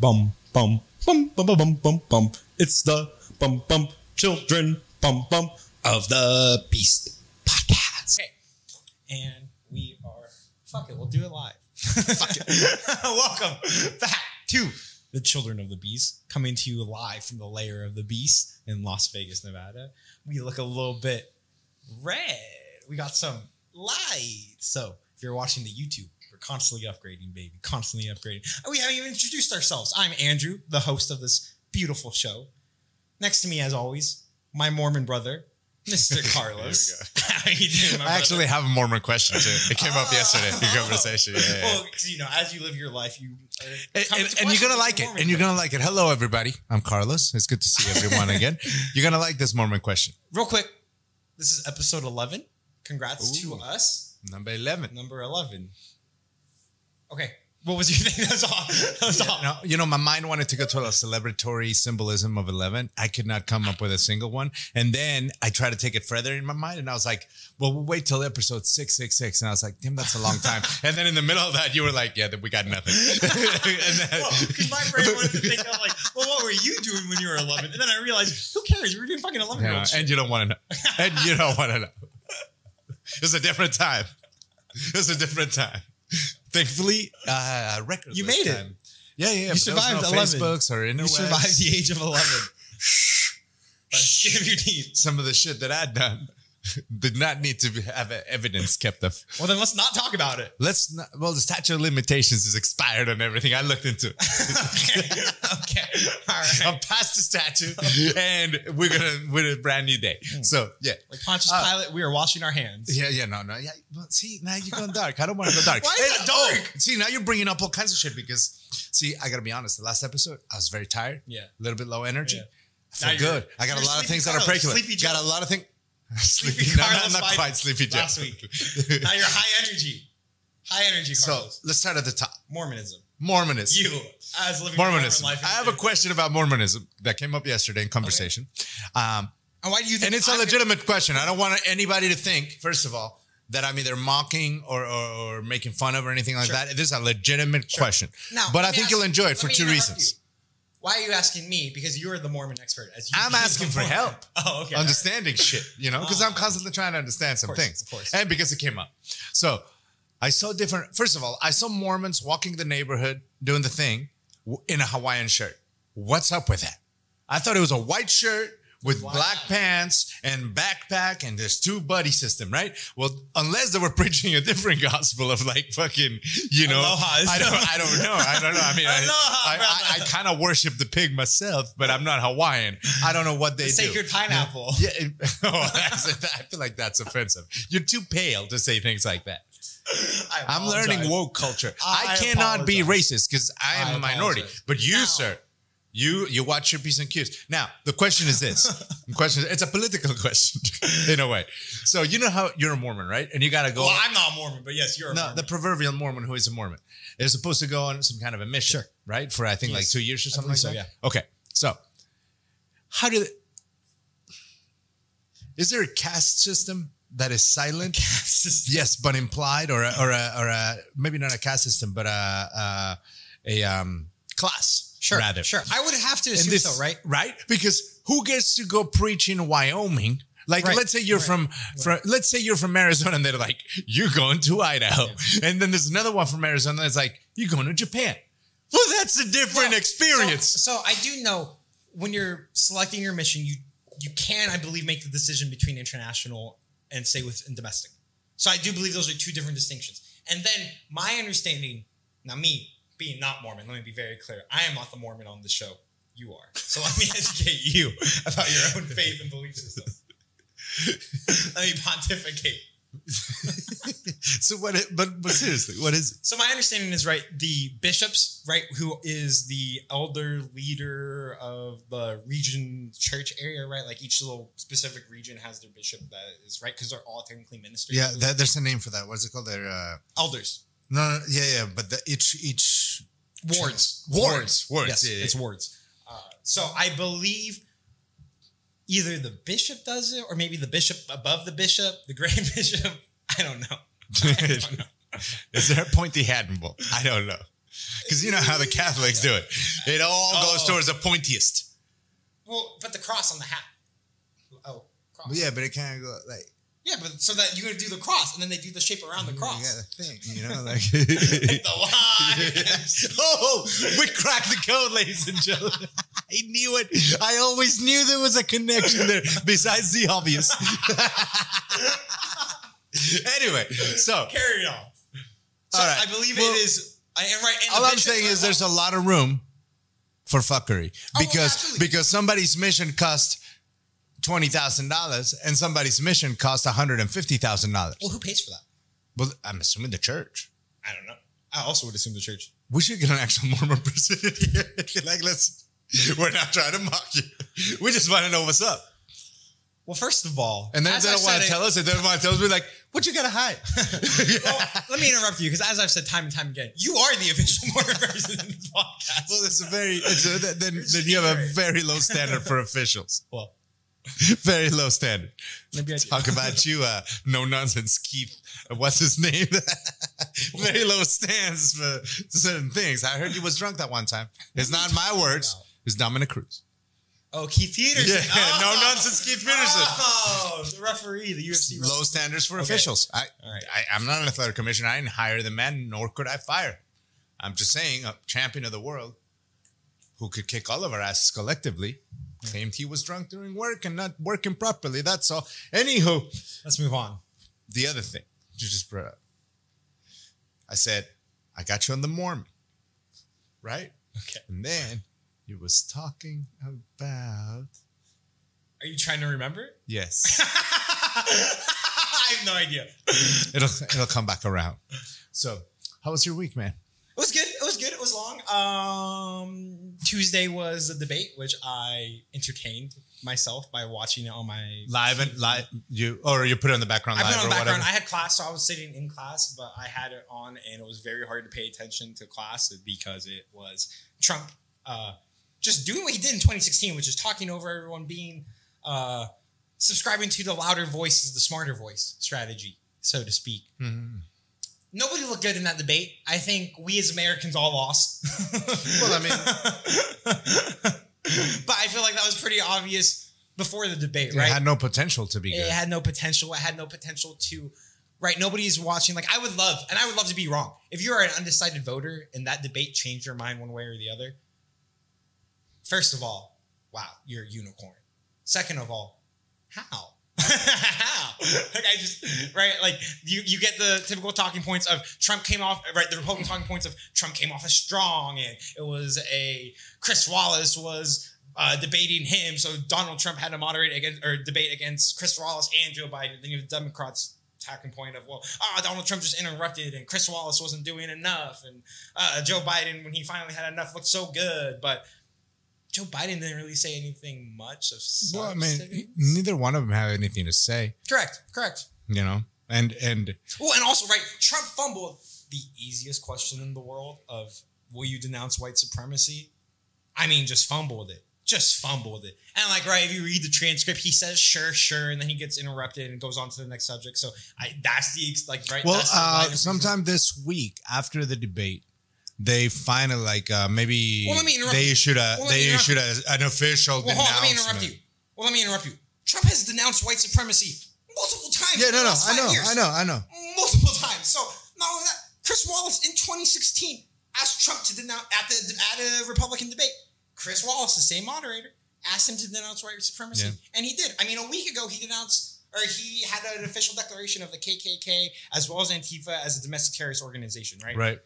Bum bum bum bum bum bum bum bum. It's the bum bum children bum bum of the beast podcast. Okay. And we are. Fuck it, we'll do it live. Fuck it. Welcome back to the Children of the Beast, coming to you live from the lair of the beast in Las Vegas, Nevada. We look a little bit red. We got some light. So if you're watching the YouTube, we're constantly upgrading, baby. Constantly upgrading. We haven't even introduced ourselves. I'm Andrew, the host of this beautiful show. Next to me, as always, my Mormon brother, Mr. Carlos. How you doing, I actually brother? have a Mormon question too. It came up Oh. yesterday in conversation. Yeah, yeah. Well, you know, as you live your life, you uh, and, and- and you're gonna like it, Mormon and you're gonna like it. Hello, everybody. I'm Carlos. It's good to see everyone again. You're gonna like this Mormon question. Real quick, this is episode 11. Congrats Ooh. to us. Number eleven. Number 11. Okay. What was your thing? That's all. That was all. No, you know, my mind wanted to go to a celebratory symbolism of 11. I could not come up with a single one. And then I tried to take it further in my mind. And I was like, well, we'll wait till episode 666. And I was like, damn, that's a long time. and then in the middle of that, you were like, yeah, we got nothing. and then, Because my brain wanted to think of like, well, what were you doing when you were 11? And then I realized, who cares? We were doing fucking 11 year Yeah, and you don't want to know. And you don't want to know. It's a different time. It's a different time. Thankfully, uh, record. You made it. Yeah, yeah. You but there was survived no 11. Facebooks or interwebs. You survived the age of 11. By the skin of your teeth. Some of the shit that I'd done did not need to have evidence kept of. Well, then let's not talk about it. Let's not. Well, the statute of limitations is expired on everything. I looked into. okay. okay. All right. I'm past the statute, and we're gonna with a brand new day. So yeah, Like Pontius Uh, Pilate, we are washing our hands. Yeah, yeah, no, no, yeah. But see, now you're going dark. I don't want to go dark. Why is it dark? oh, see, now you're bringing up all kinds of shit because, see, I gotta be honest. The last episode, I was very tired. Yeah. a little bit low energy. Yeah. I feel good. I got a lot of things that are breaking. Got a lot of things. Sleepy Sleepy, no, Carlos not, not quite sleepy Joe. last week. Now you're high energy. High energy, Carlos. so let's start at the top. Mormonism. Mormonism. You, as living Mormonism. Mormon life. I have a question about Mormonism that came up yesterday in conversation. Um, And why do you think and it's a I'm- legitimate question. I don't want anybody to think, first of all, that I'm either mocking or, or, or making fun of or anything like Sure. that. This is a legitimate question. Now, but I think you'll enjoy it for two reasons. you. Why are you asking me? Because you're the Mormon expert. As you I'm asking for help. Oh, okay. Understanding shit, you know, because I'm Ah. constantly trying to understand some Of course, things. of course. And because it came up. So I saw different, first of all, I saw Mormons walking the neighborhood doing the thing in a Hawaiian shirt. What's up with that? I thought it was a white shirt with Wow. black pants and backpack and this two buddy system, right? Well, unless they were preaching a different gospel of like fucking, you know, Aloha. I don't, I don't know, I don't know. I mean, I, Aloha, I, I, I brother. kind of worship the pig myself, but I'm not Hawaiian. I don't know what they The do. sacred pineapple. Yeah, oh, I feel like that's offensive. You're too pale to say things like that. I I'm learning woke culture. I, I cannot be racist because I am I a minority. But you, Now- sir, you you watch your P's and Q's. Now the question is this: the question it's a political question in a way. So you know how you're a Mormon, right? And you got to go. Well, I'm not a Mormon, but yes, you're a no, Mormon. the proverbial Mormon who is a Mormon is supposed to go on some kind of a mission, Sure. right? For I think like two years or something like believe that. so, Okay, so how do They, is there a caste system that is silent? Caste system. yes, but implied, or a, or a, or a maybe not a caste system, but a a, a um, class, Sure, rather. sure. I would have to assume this- so, right? Right? Because who gets to go preach in Wyoming? Like, Right, let's say you're right, from, from, let's say you're from Arizona, and they're like, you're going to Idaho, and then there's another one from Arizona that's like, you're going to Japan. Well, that's a different Well, experience. So, so I do know when you're selecting your mission, you you can, I believe, make the decision between international and stay within domestic. So I do believe those are two different distinctions. And then my understanding, now me being not Mormon, let me be very clear. I am not the Mormon on the show. You are. So let me educate you about your own faith and belief system. let me pontificate. so what? It, but but seriously, what is it? So my understanding is right. The bishops, right, who is the elder leader of the region church area, right? Like each little specific region has their bishop that is right because they're all technically ministers. Yeah, that, there's a name for that. What's it called? They're uh, elders, no, no, yeah, yeah. But the, each each wards, Wards, wards, Yes, yeah, yeah. it's wards. Uh, so I believe either the bishop does it, or maybe the bishop above the bishop, the grand bishop. I don't know. I don't know. is there a pointy hat involved? I don't know. Because you know how the Catholics do it. It all goes Oh. towards the pointiest. Well, but the cross on the hat. Oh, cross. Yeah, but it can't go like Yeah, but so that you're gonna do the cross, and then they do the shape around the cross. Yeah, a thing, you know, like the line. oh, we cracked the code, ladies and gentlemen. I knew it. I always knew there was a connection there, besides the obvious. anyway, so Carry on. So All right. I believe Well, it is. I right. and all I'm saying is there's a lot of room for fuckery Oh, because because somebody's mission cost twenty thousand dollars and somebody's mission cost one hundred and fifty thousand dollars. Well, who pays for that? Well, I'm assuming the church. I don't know. I also would assume the church. We should get an actual Mormon person here. like, let's. We're not trying to mock you. We just want to know what's up. Well, first of all, And then they don't want to tell us. They don't want to tell us. We're like, what you gotta hide? Well, let me interrupt you because, as I've said time and time again, you are the official Mormon person in the podcast. well, it's a very. It's a, then, then you have a very low standard for officials. Well, Very low standard. maybe I do. Talk about you, uh, no nonsense, Keith. uh, What's his name? very low stands for certain things. I heard you was drunk that one time. It's not my words. It's Dominick Cruz. Oh, Keith Peterson. Yeah, Oh. no nonsense, Keith Peterson. Oh, the referee, the UFC. Low standards for Okay. officials. I, right. I, I'm not an athletic commissioner. I didn't hire the man, nor could I fire. I'm just saying, a champion of the world who could kick all of our asses collectively claimed he was drunk during work and not working properly. That's all. Anywho, Let's move on. the other thing you just brought up. I said, I got you on the Mormon, right? Okay. And then he was talking about Are you trying to remember? it? yes, I have no idea. It it'll it'll come back around. So, how was your week, man? It was good. It was long. Um, Tuesday was a debate, which I entertained myself by watching it on my Live and live, you or you put it on the background I live put it on the background. whatever. I had class, so I was sitting in class, but I had it on, and it was very hard to pay attention to class because it was Trump uh, just doing what he did in 2016, which is talking over everyone, being uh, subscribing to the louder voice is the smarter voice strategy, so to speak. Mhm. Nobody looked good in that debate. I think we as Americans all lost. Well, I mean- but I feel like that was pretty obvious before the debate, right? It had no potential to be it good. had no potential. It had no potential to, right? Nobody's watching. Like I would love, and I would love to be wrong. If you're an undecided voter and that debate changed your mind one way or the other, first of all, wow, you're a unicorn. Second of all, how? Like I just right, like you you get the typical talking points of Trump came off right. The Republican talking points of Trump came off as strong, and it was a Chris Wallace was uh, debating him, so Donald Trump had to moderate against or debate against Chris Wallace and Joe Biden. Then you have the Democrats talking point of well, ah, Donald Trump just interrupted and Chris Wallace wasn't doing enough, and uh, Joe Biden when he finally had enough looked so good, but Joe Biden didn't really say anything much of. well, I mean, neither one of them had anything to say, correct, correct. you know. And and Well, and also, right, Trump fumbled the easiest question in the world of will you denounce white supremacy? I mean, just fumbled it. Just fumbled it. And like, right, if you read the transcript, he says sure, sure, and then he gets interrupted and goes on to the next subject. So I that's the like right. well, uh, sometime this week after the debate, they finally like uh, maybe Well, let me interrupt they you. issued a Well, they issued a, an official Well, hold on, let me interrupt you. Well, let me interrupt you. Trump has denounced white supremacy multiple times. Yeah, no, no, I know, years. I know, I know. multiple times. So not only that, Chris Wallace in 2016 asked Trump to denounce at the at a Republican debate. Chris Wallace, the same moderator, asked him to denounce white supremacy, Yeah. and he did. I mean, a week ago he denounced, or he had an official declaration of the KKK as well as Antifa as a domestic terrorist organization. Right? Right.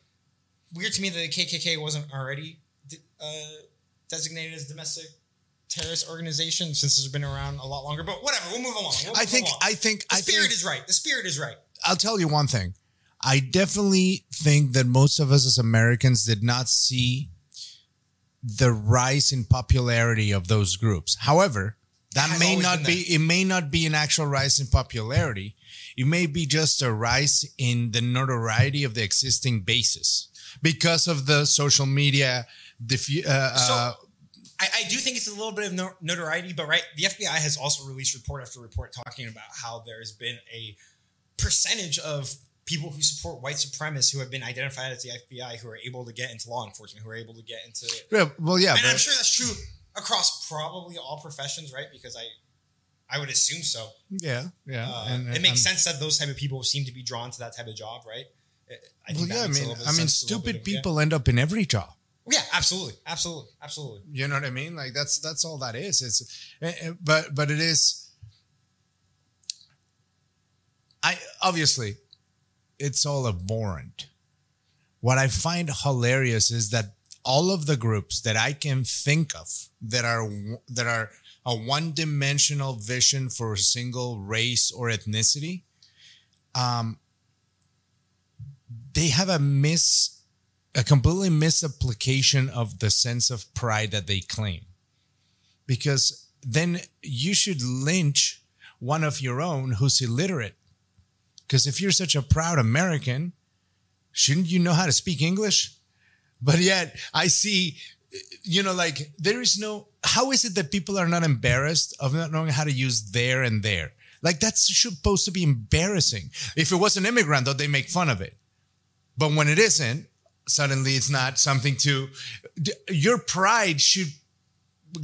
Weird to me that the KKK wasn't already uh, designated as domestic terrorist organization since it's been around a lot longer. But whatever, we'll move along. We'll I move think along. I think the I spirit think is right. The spirit is right. I'll tell you one thing. I definitely think that most of us as Americans did not see the rise in popularity of those groups. However, that may not be it may not be an actual rise in popularity. It may be just a rise in the notoriety of the existing basis because of the social media diffu- uh, So- uh, I, I do think it's a little bit of no- notoriety, but right, the FBI has also released report after report talking about how there has been a percentage of people who support white supremacists who have been identified as the FBI who are able to get into law enforcement, who are able to get into. Yeah, well, yeah, and I'm sure that's true across probably all professions, right? Because I, I would assume so. yeah, yeah. Uh, and- it and- makes sense that those type of people seem to be drawn to that type of job, right? I Well, yeah, I mean, I mean, sense, a little stupid of- yeah. people end up in every job. Yeah, absolutely, absolutely, absolutely. You know what I mean? Like that's that's all that is. It's, eh, eh, but but it is. I obviously, it's all abhorrent. What I find hilarious is that all of the groups that I can think of that are that are a one-dimensional vision for a single race or ethnicity, um, they have a miss a completely misapplication of the sense of pride that they claim. Because then you should lynch one of your own who's illiterate. Because if you're such a proud American, shouldn't you know how to speak English? But yet I see, you know, like there is no, how is it that people are not embarrassed of not knowing how to use their and there? Like that's supposed to be embarrassing. If it was an immigrant, though, they make fun of it. But when it isn't, suddenly it's not something to your pride should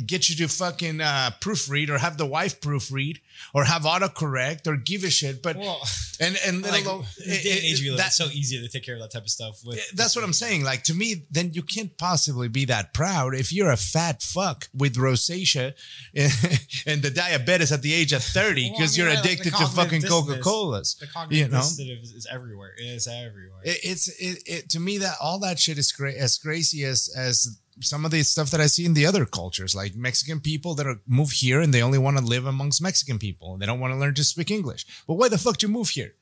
get you to fucking uh, proofread or have the wife proofread or have autocorrect or give a shit but Well, and and like, alone- in the day age we live, that- it's so easy to take care of that type of stuff. With that's what I'm saying. Like to me, then you can't possibly be that proud if you're a fat fuck with rosacea and the diabetes at the age of 30 Well, I because mean, you're like addicted to fucking. Coca Colas. The cognitive You know? is everywhere. It is everywhere. It, it's it, it to me that all that shit is great as crazy as as some of the stuff that I see in the other cultures, like Mexican people that are move here and they only want to live amongst Mexican people. They don't want to learn to speak English. But why the fuck do you move here?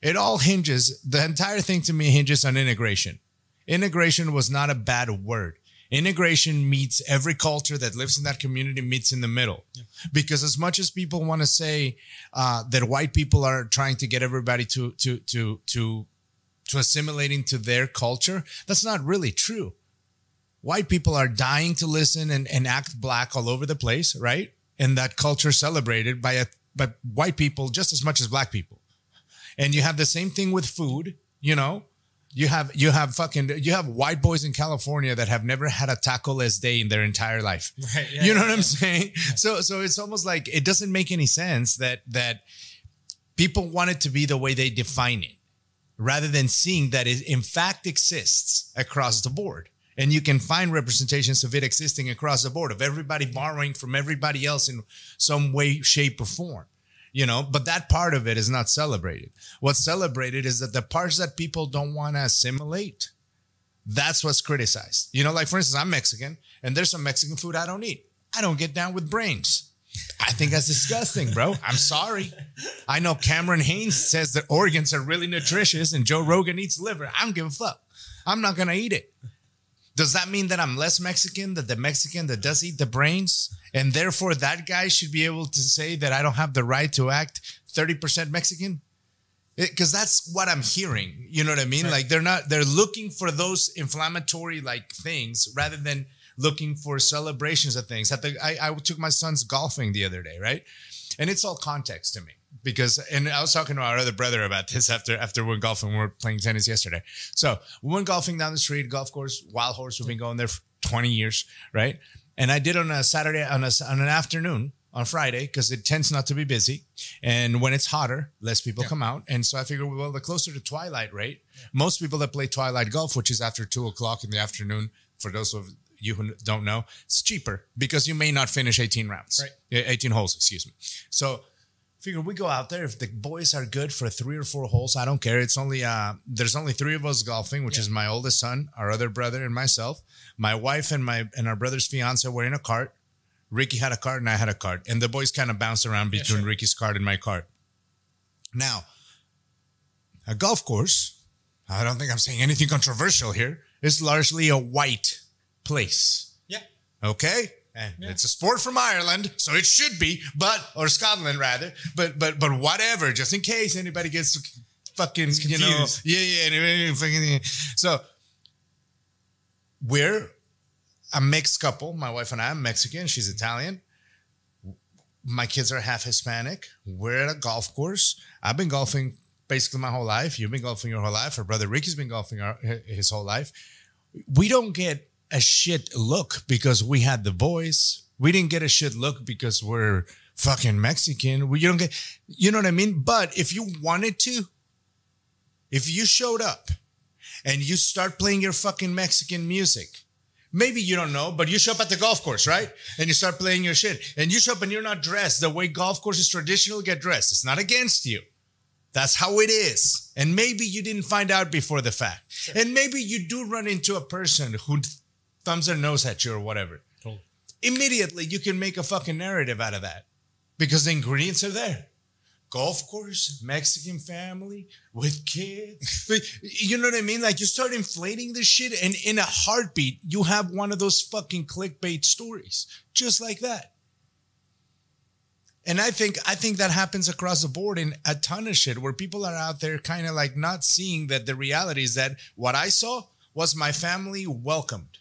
It all hinges. The entire thing to me hinges on integration. Integration was not a bad word. Integration meets every culture that lives in that community meets in the middle. Because as much as people want to say uh, that white people are trying to get everybody to to to to to assimilating to their culture, that's not really true. White people are dying to listen and, and act black all over the place, right? And that culture celebrated by a by white people just as much as black people. And you have the same thing with food, you know. You have you have fucking you have white boys in California that have never had a taco less day in their entire life. Right, yeah, you know yeah, what I'm yeah. saying? So so it's almost like it doesn't make any sense that that people want it to be the way they define it rather than seeing that it in fact exists across the board. And you can find representations of it existing across the board, of everybody borrowing from everybody else in some way, shape, or form. You know, but that part of it is not celebrated. What's celebrated is that the parts that people don't want to assimilate, that's what's criticized. You know, like for instance, I'm Mexican and there's some Mexican food I don't eat. I don't get down with brains. I think that's disgusting, bro. I'm sorry. I know Cameron Hanes says that organs are really nutritious and Joe Rogan eats liver. I don't give a fuck. I'm not to eat it. Does that mean that I'm less Mexican than the Mexican that does eat the brains? And therefore, that guy should be able to say that I don't have the right to act 30% Mexican? Because that's what I'm hearing. You know what I mean? Like they're not, they're looking for those inflammatory like things rather than looking for celebrations of things. At the, I, I took my son's golfing the other day, right? And it's all context to me because, and I was talking to our other brother about this after after we went golfing. We were playing tennis yesterday. So we went golfing down the street, golf course, Wild Horse. We've been going there for 20 years, right? And I did on a Saturday, on, a, on an afternoon, on Friday, because it tends not to be busy. And when it's hotter, less people come out. And so I figured, well, the closer to twilight, right? Most people that play twilight golf, which is after two o'clock in the afternoon, for those of you who don't know, it's cheaper because you may not finish 18 rounds, Right. 18 holes, excuse me. So figure we go out there if the boys are good for three or four holes i don't care. It's only uh there's only three of us golfing which is my oldest son our other brother and myself. My wife and my and our brother's fiance were in a cart. Ricky had a cart and i had a cart. And the boys kind of bounced around between sure. ricky's cart and my cart. Now a golf course i don't think i'm saying anything controversial here is largely a white place. Yeah. Okay. And It's a sport from Ireland, so it should be, but or Scotland rather. But but but whatever, just in case anybody gets fucking you know yeah yeah fucking so we're a mixed couple. My wife and I. I'm Mexican. She's Italian. My kids are half Hispanic. We're at a golf course. I've been golfing basically my whole life. You've been golfing your whole life. Our brother Ricky's been golfing our, his whole life. We don't get a shit look because we had the voice. We didn't get a shit look because we're fucking Mexican. We you don't get, you know what I mean? But if you wanted to, if you showed up and you start playing your fucking Mexican music, maybe you don't know, but you show up at the golf course, right? And you start playing your shit. And you show up and you're not dressed the way golf courses traditionally get dressed. It's not against you. That's how it is. And maybe you didn't find out before the fact. And maybe you do run into a person who thumbs their nose at you or whatever. Totally. Immediately you can make a fucking narrative out of that because the ingredients are there. Golf course, Mexican family with kids. you know what I mean? Like you start inflating this shit, and in a heartbeat, you have one of those fucking clickbait stories, just like that. And I think I think that happens across the board in a ton of shit where people are out there kind of like not seeing that the reality is that what I saw was my family welcomed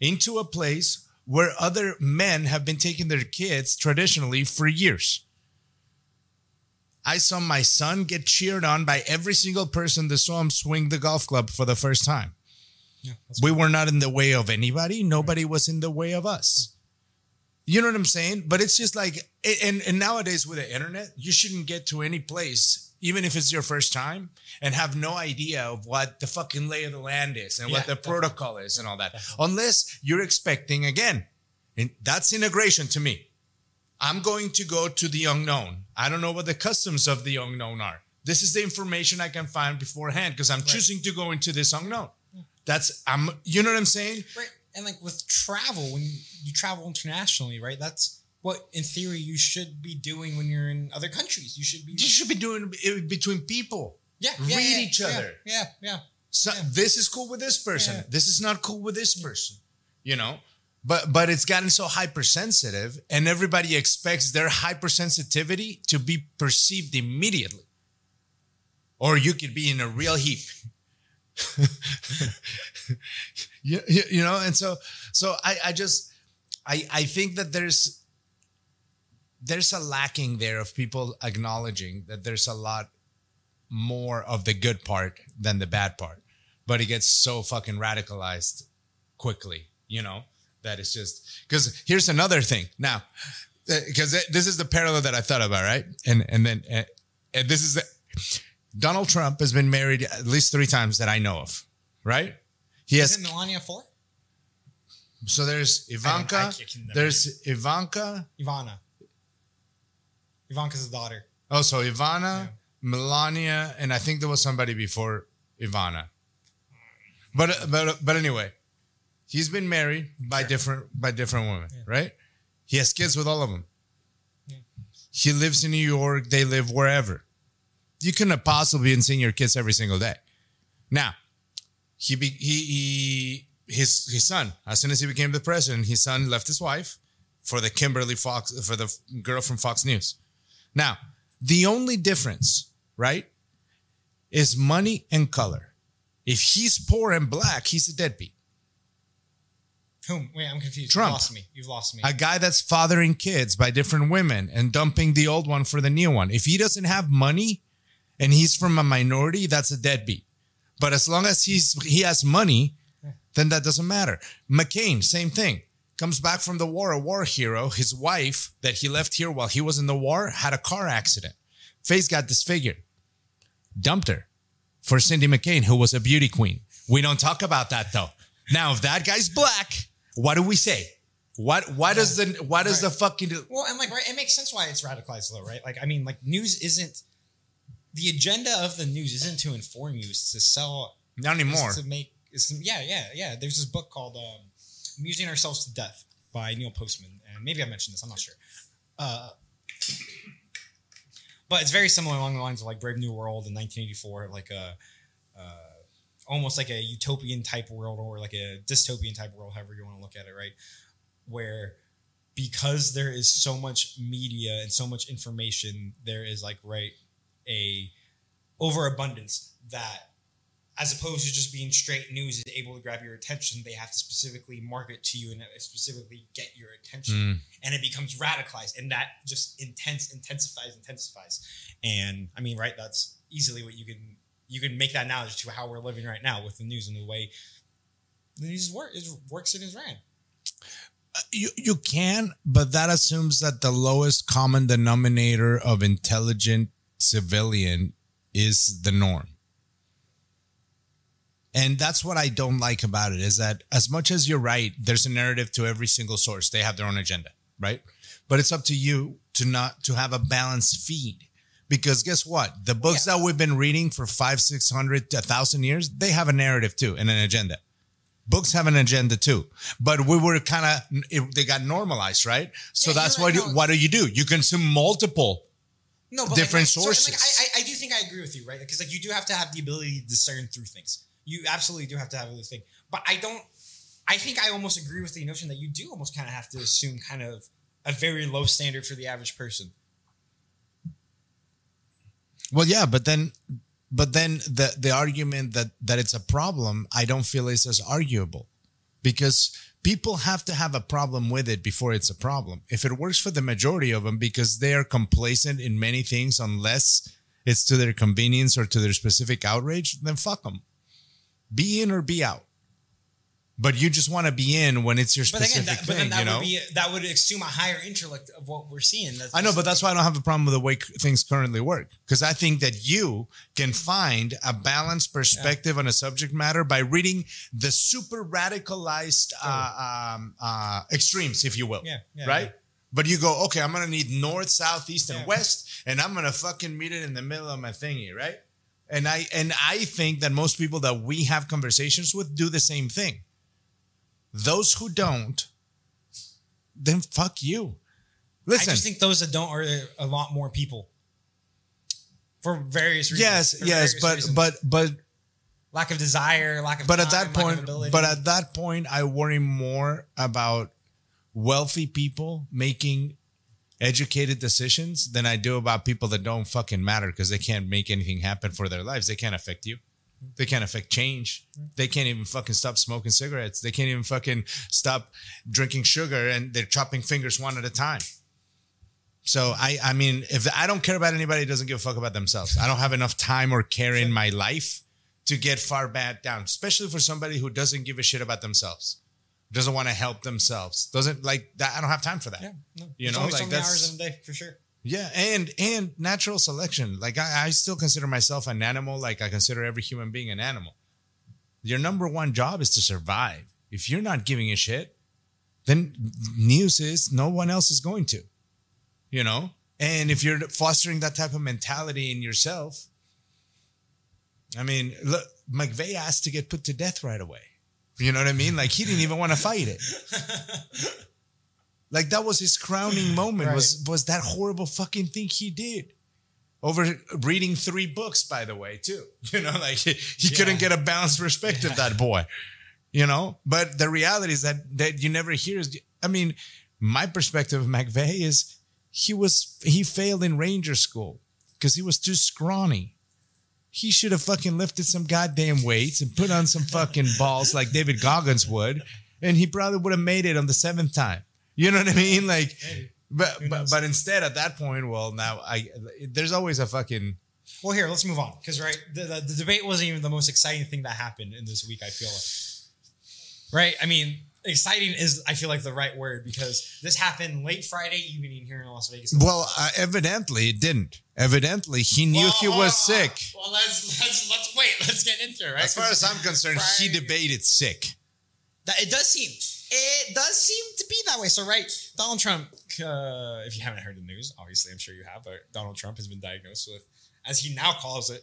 into a place where other men have been taking their kids traditionally for years. I saw my son get cheered on by every single person that saw him swing the golf club for the first time. Yeah, We were not in the way of anybody. Nobody was in the way of us. You know what I'm saying? But it's just like, and, and nowadays with the internet, you shouldn't get to any place, even if it's your first time, and have no idea of what the fucking lay of the land is and what Yeah, the protocol is and all that. Unless you're expecting, again, and that's integration to me. I'm going to go to the unknown. I don't know what the customs of the unknown are. This is the information I can find beforehand because I'm choosing to go into this unknown. That's I'm you know what I'm saying? right. And like with travel, when you, you travel internationally, right? That's what, in theory, you should be doing when you're in other countries. You should be. You should be doing it between people. Yeah, read yeah, each yeah, other. Yeah, yeah. So this is cool with this person. This is not cool with this person. You know? But but it's gotten so hypersensitive and everybody expects their hypersensitivity to be perceived immediately. Or you could be in a real heap. you, you, you know, and so so I, I just I I think that there's there's a lacking there of people acknowledging that there's a lot more of the good part than the bad part. But it gets so fucking radicalized quickly, you know, that it's just because here's another thing now, because this is the parallel that I thought about, right? And and then uh, and this is the, Donald Trump has been married at least three times that I know of, right? He has it Melania four? so there's I Ivanka, can never there's Ivanka, Ivana. Ivanka's daughter. oh so Ivana, Melania, and I think there was somebody before Ivana. But but but anyway, he's been married by different by different women, right? He has kids with all of them. He lives in New York. They live wherever. You couldn't possibly be seeing your kids every single day. Now, he be, he he his his son. As soon as he became the president, his son left his wife for the Kimberly Fox for the girl from Fox News. Now, the only difference, right, is money and color. If he's poor and black, he's a deadbeat. Whom? Wait, I'm confused. Trump. You've lost me. You've lost me. A guy that's fathering kids by different women and dumping the old one for the new one. If he doesn't have money and he's from a minority, that's a deadbeat. But as long as he's he has money, then that doesn't matter. McCain, same thing. Comes back from the war, a war hero. His wife that he left here while he was in the war had a car accident. Face got disfigured. Dumped her for Cindy McCain, who was a beauty queen. We don't talk about that though. Now, if that guy's black, what do we say? What what does the what does the fucking Well, and like, right, it makes sense why it's radicalized, though, right? Like, I mean, like, news isn't the agenda of the news isn't to inform you; it's to sell, not anymore? it's to make. It's yeah, yeah, yeah. There's this book called um, "Amusing Ourselves to Death" by Neil Postman, and maybe I mentioned this. I'm not sure. Uh, but it's very similar along the lines of like Brave New World in 1984, like a. Uh, almost like a utopian type world or like a dystopian type world, however you want to look at it, right? Where because there is so much media and so much information, there is like right a overabundance that as opposed to just being straight news is able to grab your attention, they have to specifically market to you and specifically get your attention. Mm. And it becomes radicalized and that just intense intensifies, intensifies. And I mean, right, that's easily what you can you can make that analogy to how we're living right now with the news and the way the news work is works and is ran. You you can, but that assumes that the lowest common denominator of intelligent civilian is the norm. And that's what I don't like about it is that as much as you're right, there's a narrative to every single source. They have their own agenda, right? But it's up to you to not to have a balanced feed. Because guess what? The books that we've been reading for five, six hundred, a thousand years, they have a narrative too and an agenda. Books have an agenda too, but we were kind of they got normalized, right? So Yeah, that's what right, you, no. what do you do? You consume multiple No, Different like, like, so, like, sources. I, I, I do think I agree with you, right? Because like you do have to have the ability to discern through things. You absolutely do have to have this thing. But I don't. I think I almost agree with the notion that you do almost kind of have to assume kind of a very low standard for the average person. Well, yeah, but then, but then the the argument that that it's a problem, I don't feel is as arguable, because people have to have a problem with it before it's a problem. If it works for the majority of them, because they are complacent in many things, unless it's to their convenience or to their specific outrage, then fuck them. Be in or be out. But you just want to be in when it's your But again, specific that, but then that you know. would be that would assume a higher intellect of what we're seeing. That's I know, but that's why I don't have a problem with the way things currently work. Because I think that you can find a balanced perspective on a subject matter by reading the super radicalized uh, um, uh, extremes, if you will. Yeah, yeah, right? yeah. But you go, okay, I'm going to need north, south, east, and west, and I'm going to fucking meet it in the middle of my thingy, right? And I and I think that most people that we have conversations with do the same thing. Those who don't, then fuck you. Listen, I just think those that don't are a lot more people for various reasons. yes for yes but reasons. but but lack of desire, lack of but at that point but at that point i worry more about wealthy people making educated decisions than i do about people that don't fucking matter because they can't make anything happen for their lives. They can't affect you. They can't affect change. They can't even fucking stop smoking cigarettes. They can't even fucking stop drinking sugar and they're chopping fingers one at a time. So I, I mean, if I don't care about anybody, who doesn't give a fuck about themselves. I don't have enough time or care in my life to get far back down, especially for somebody who doesn't give a shit about themselves, doesn't want to help themselves, doesn't like that. I don't have time for that. yeah, no. You There's know, like so many that's- hours in a day for sure. Yeah, and and natural selection. Like I, I still consider myself an animal. Like I consider every human being an animal. Your number one job is to survive. If you're not giving a shit, then news is no one else is going to. You know, and if you're fostering that type of mentality in yourself, I mean, look, McVeigh asked to get put to death right away. You know what I mean? Like he didn't even want to fight it. Like that was his crowning moment. Was was that horrible fucking thing he did? Over reading three books, by the way, too. You know, like he, he couldn't get a balanced respect of that boy. You know, but the reality is that that you never hear. I mean, my perspective of McVeigh is he was he failed in Ranger School because he was too scrawny. He should have fucking lifted some goddamn weights and put on some fucking balls like David Goggins would, and he probably would have made it on the seventh time. You know what I mean? Like, but but, but instead at that point, well, now I there's always a fucking Well, here, let's move on because right, the, the, the debate wasn't even the most exciting thing that happened in this week. I feel like, right? I mean, exciting is I feel like the right word because this happened late Friday evening here in Las Vegas. well, uh, evidently it didn't. Evidently he knew he Well, was hold on. sick. Well, let's let's let's wait. Let's get into it. Right? As far as I'm concerned, he debated sick. That it does seem it does seem to be that way. So right, Donald Trump. Uh, if you haven't heard the news, obviously I'm sure you have, but Donald Trump has been diagnosed with, as he now calls it,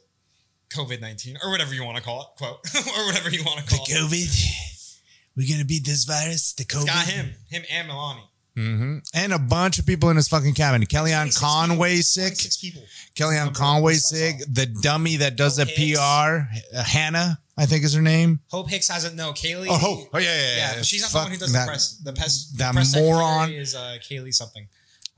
COVID nineteen or whatever you want to call it, quote or whatever you want to call it. COVID. We're gonna beat this virus. The COVID. Got him, him and Melania. hmm And a bunch of people in his fucking cabinet. Kellyanne Conway people. sick. 26 people. Kellyanne Conway of posts I sick. The dummy that does the Hope Hicks. PR, Hannah, I think is her name. Hope Hicks hasn't no Kayleigh. Oh, Hope. Oh yeah, yeah, yeah. yeah, she's not Fuck the one who does that- the press. The press. that the press moron. secretary is uh, Kayleigh something.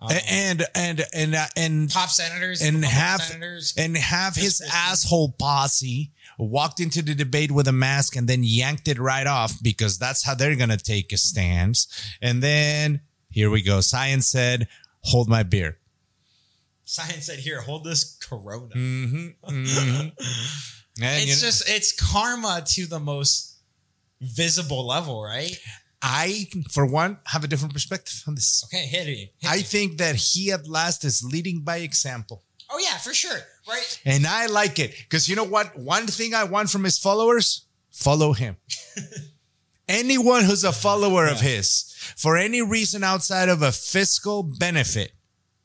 Um, And and and uh, and top senators and Republican half senators. and half his Chris asshole posse walked into the debate with a mask and then yanked it right off because that's how they're gonna take a stance. And then here we go. Science said, "Hold my beer." Science said, "Here, hold this Corona." Mm-hmm. mm-hmm. And you it's know, just it's karma to the most visible level, right? I, for one, have a different perspective on this. Okay, hit me. Hit I me. think that he at last is leading by example. Oh yeah, for sure, right? And I like it because you know what? One thing I want from his followers follow him. Anyone who's a follower of his, for any reason outside of a fiscal benefit,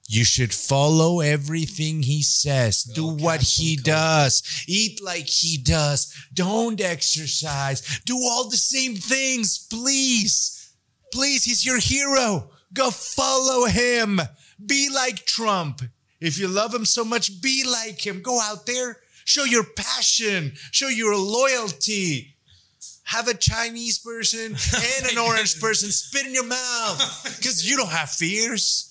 you should follow everything he says. Do what he does. Eat like he does. Don't exercise. Do all the same things, please. Please, he's your hero. Go follow him. Be like Trump. If you love him so much, be like him. Go out there, show your passion, show your loyalty. Have a Chinese person and an orange person spit in your mouth because you don't have fears.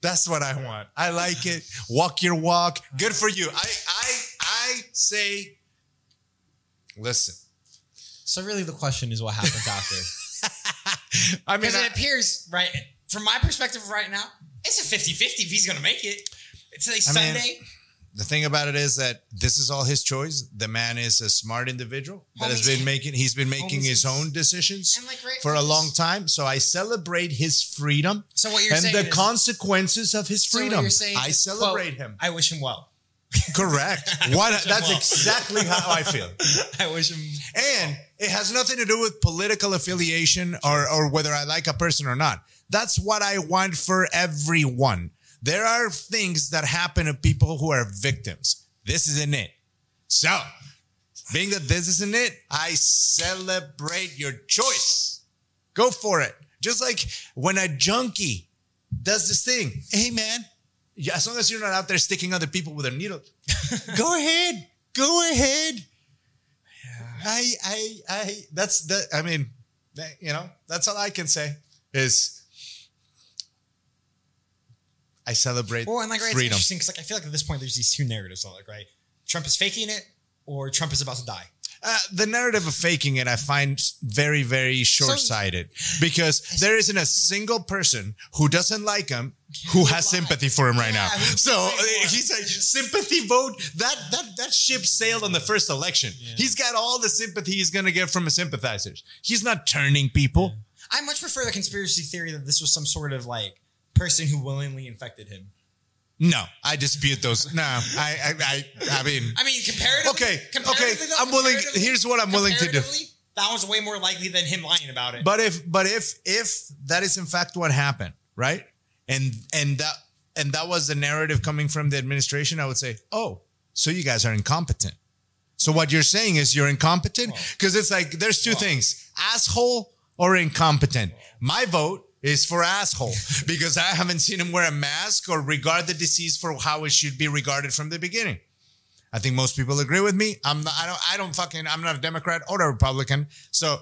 That's what I want. I like it. Walk your walk. Good for you. I I I say listen. So really, the question is, what happens after? I mean Because I- it appears, right, from my perspective right now, it's a 50-50 if he's gonna make it. It's like I mean, Sunday. the thing about it is that this is all his choice. The man is a smart individual that has Homies- been making he's been making homies his own decisions And like, right, for a long time. So I celebrate his freedom So what you're and saying the is- consequences of his so what freedom. you're saying I is, celebrate him. I wish him well. Correct. What, that's exactly how I feel. I wish him. And it has nothing to do with political affiliation or, or whether I like a person or not. That's what I want for everyone. There are things that happen to people who are victims. This isn't it. So, being that this isn't it, I celebrate your choice. Go for it. Just like when a junkie does this thing. Hey, man, as long as you're not out there sticking other people with a needle, go ahead. Go ahead. I, I, I, that's the, I mean, you know, that's all I can say is I celebrate Well, and like, right, it's freedom. interesting because like I feel like at this point there's these two narratives. Like, right, Trump is faking it, or Trump is about to die. Uh, the narrative of faking it, I find very, very short sighted because there isn't a single person who doesn't like him who has sympathy for him right now. Yeah, So uh, he's a sympathy vote. That that that ship sailed on the first election. He's got all the sympathy he's gonna get from his sympathizers. He's not turning people. I much prefer the conspiracy theory that this was some sort of like person who willingly infected him. No, I dispute those. No, I I I, I mean, I mean, comparatively. Okay, okay, comparatively, though, I'm willing- here's what I'm willing to do. That one's way more likely than him lying about it. But if but if if that is in fact what happened, right? And and that and that was the narrative coming from the administration, I would say, "Oh, so you guys are incompetent." So what you're saying is you're incompetent because it's like there's two things: asshole or incompetent. My vote is for asshole because I haven't seen him wear a mask or regard the disease for how it should be regarded from the beginning. I think most people agree with me. I'm not, I don't I don't fucking I'm not a Democrat or a Republican. So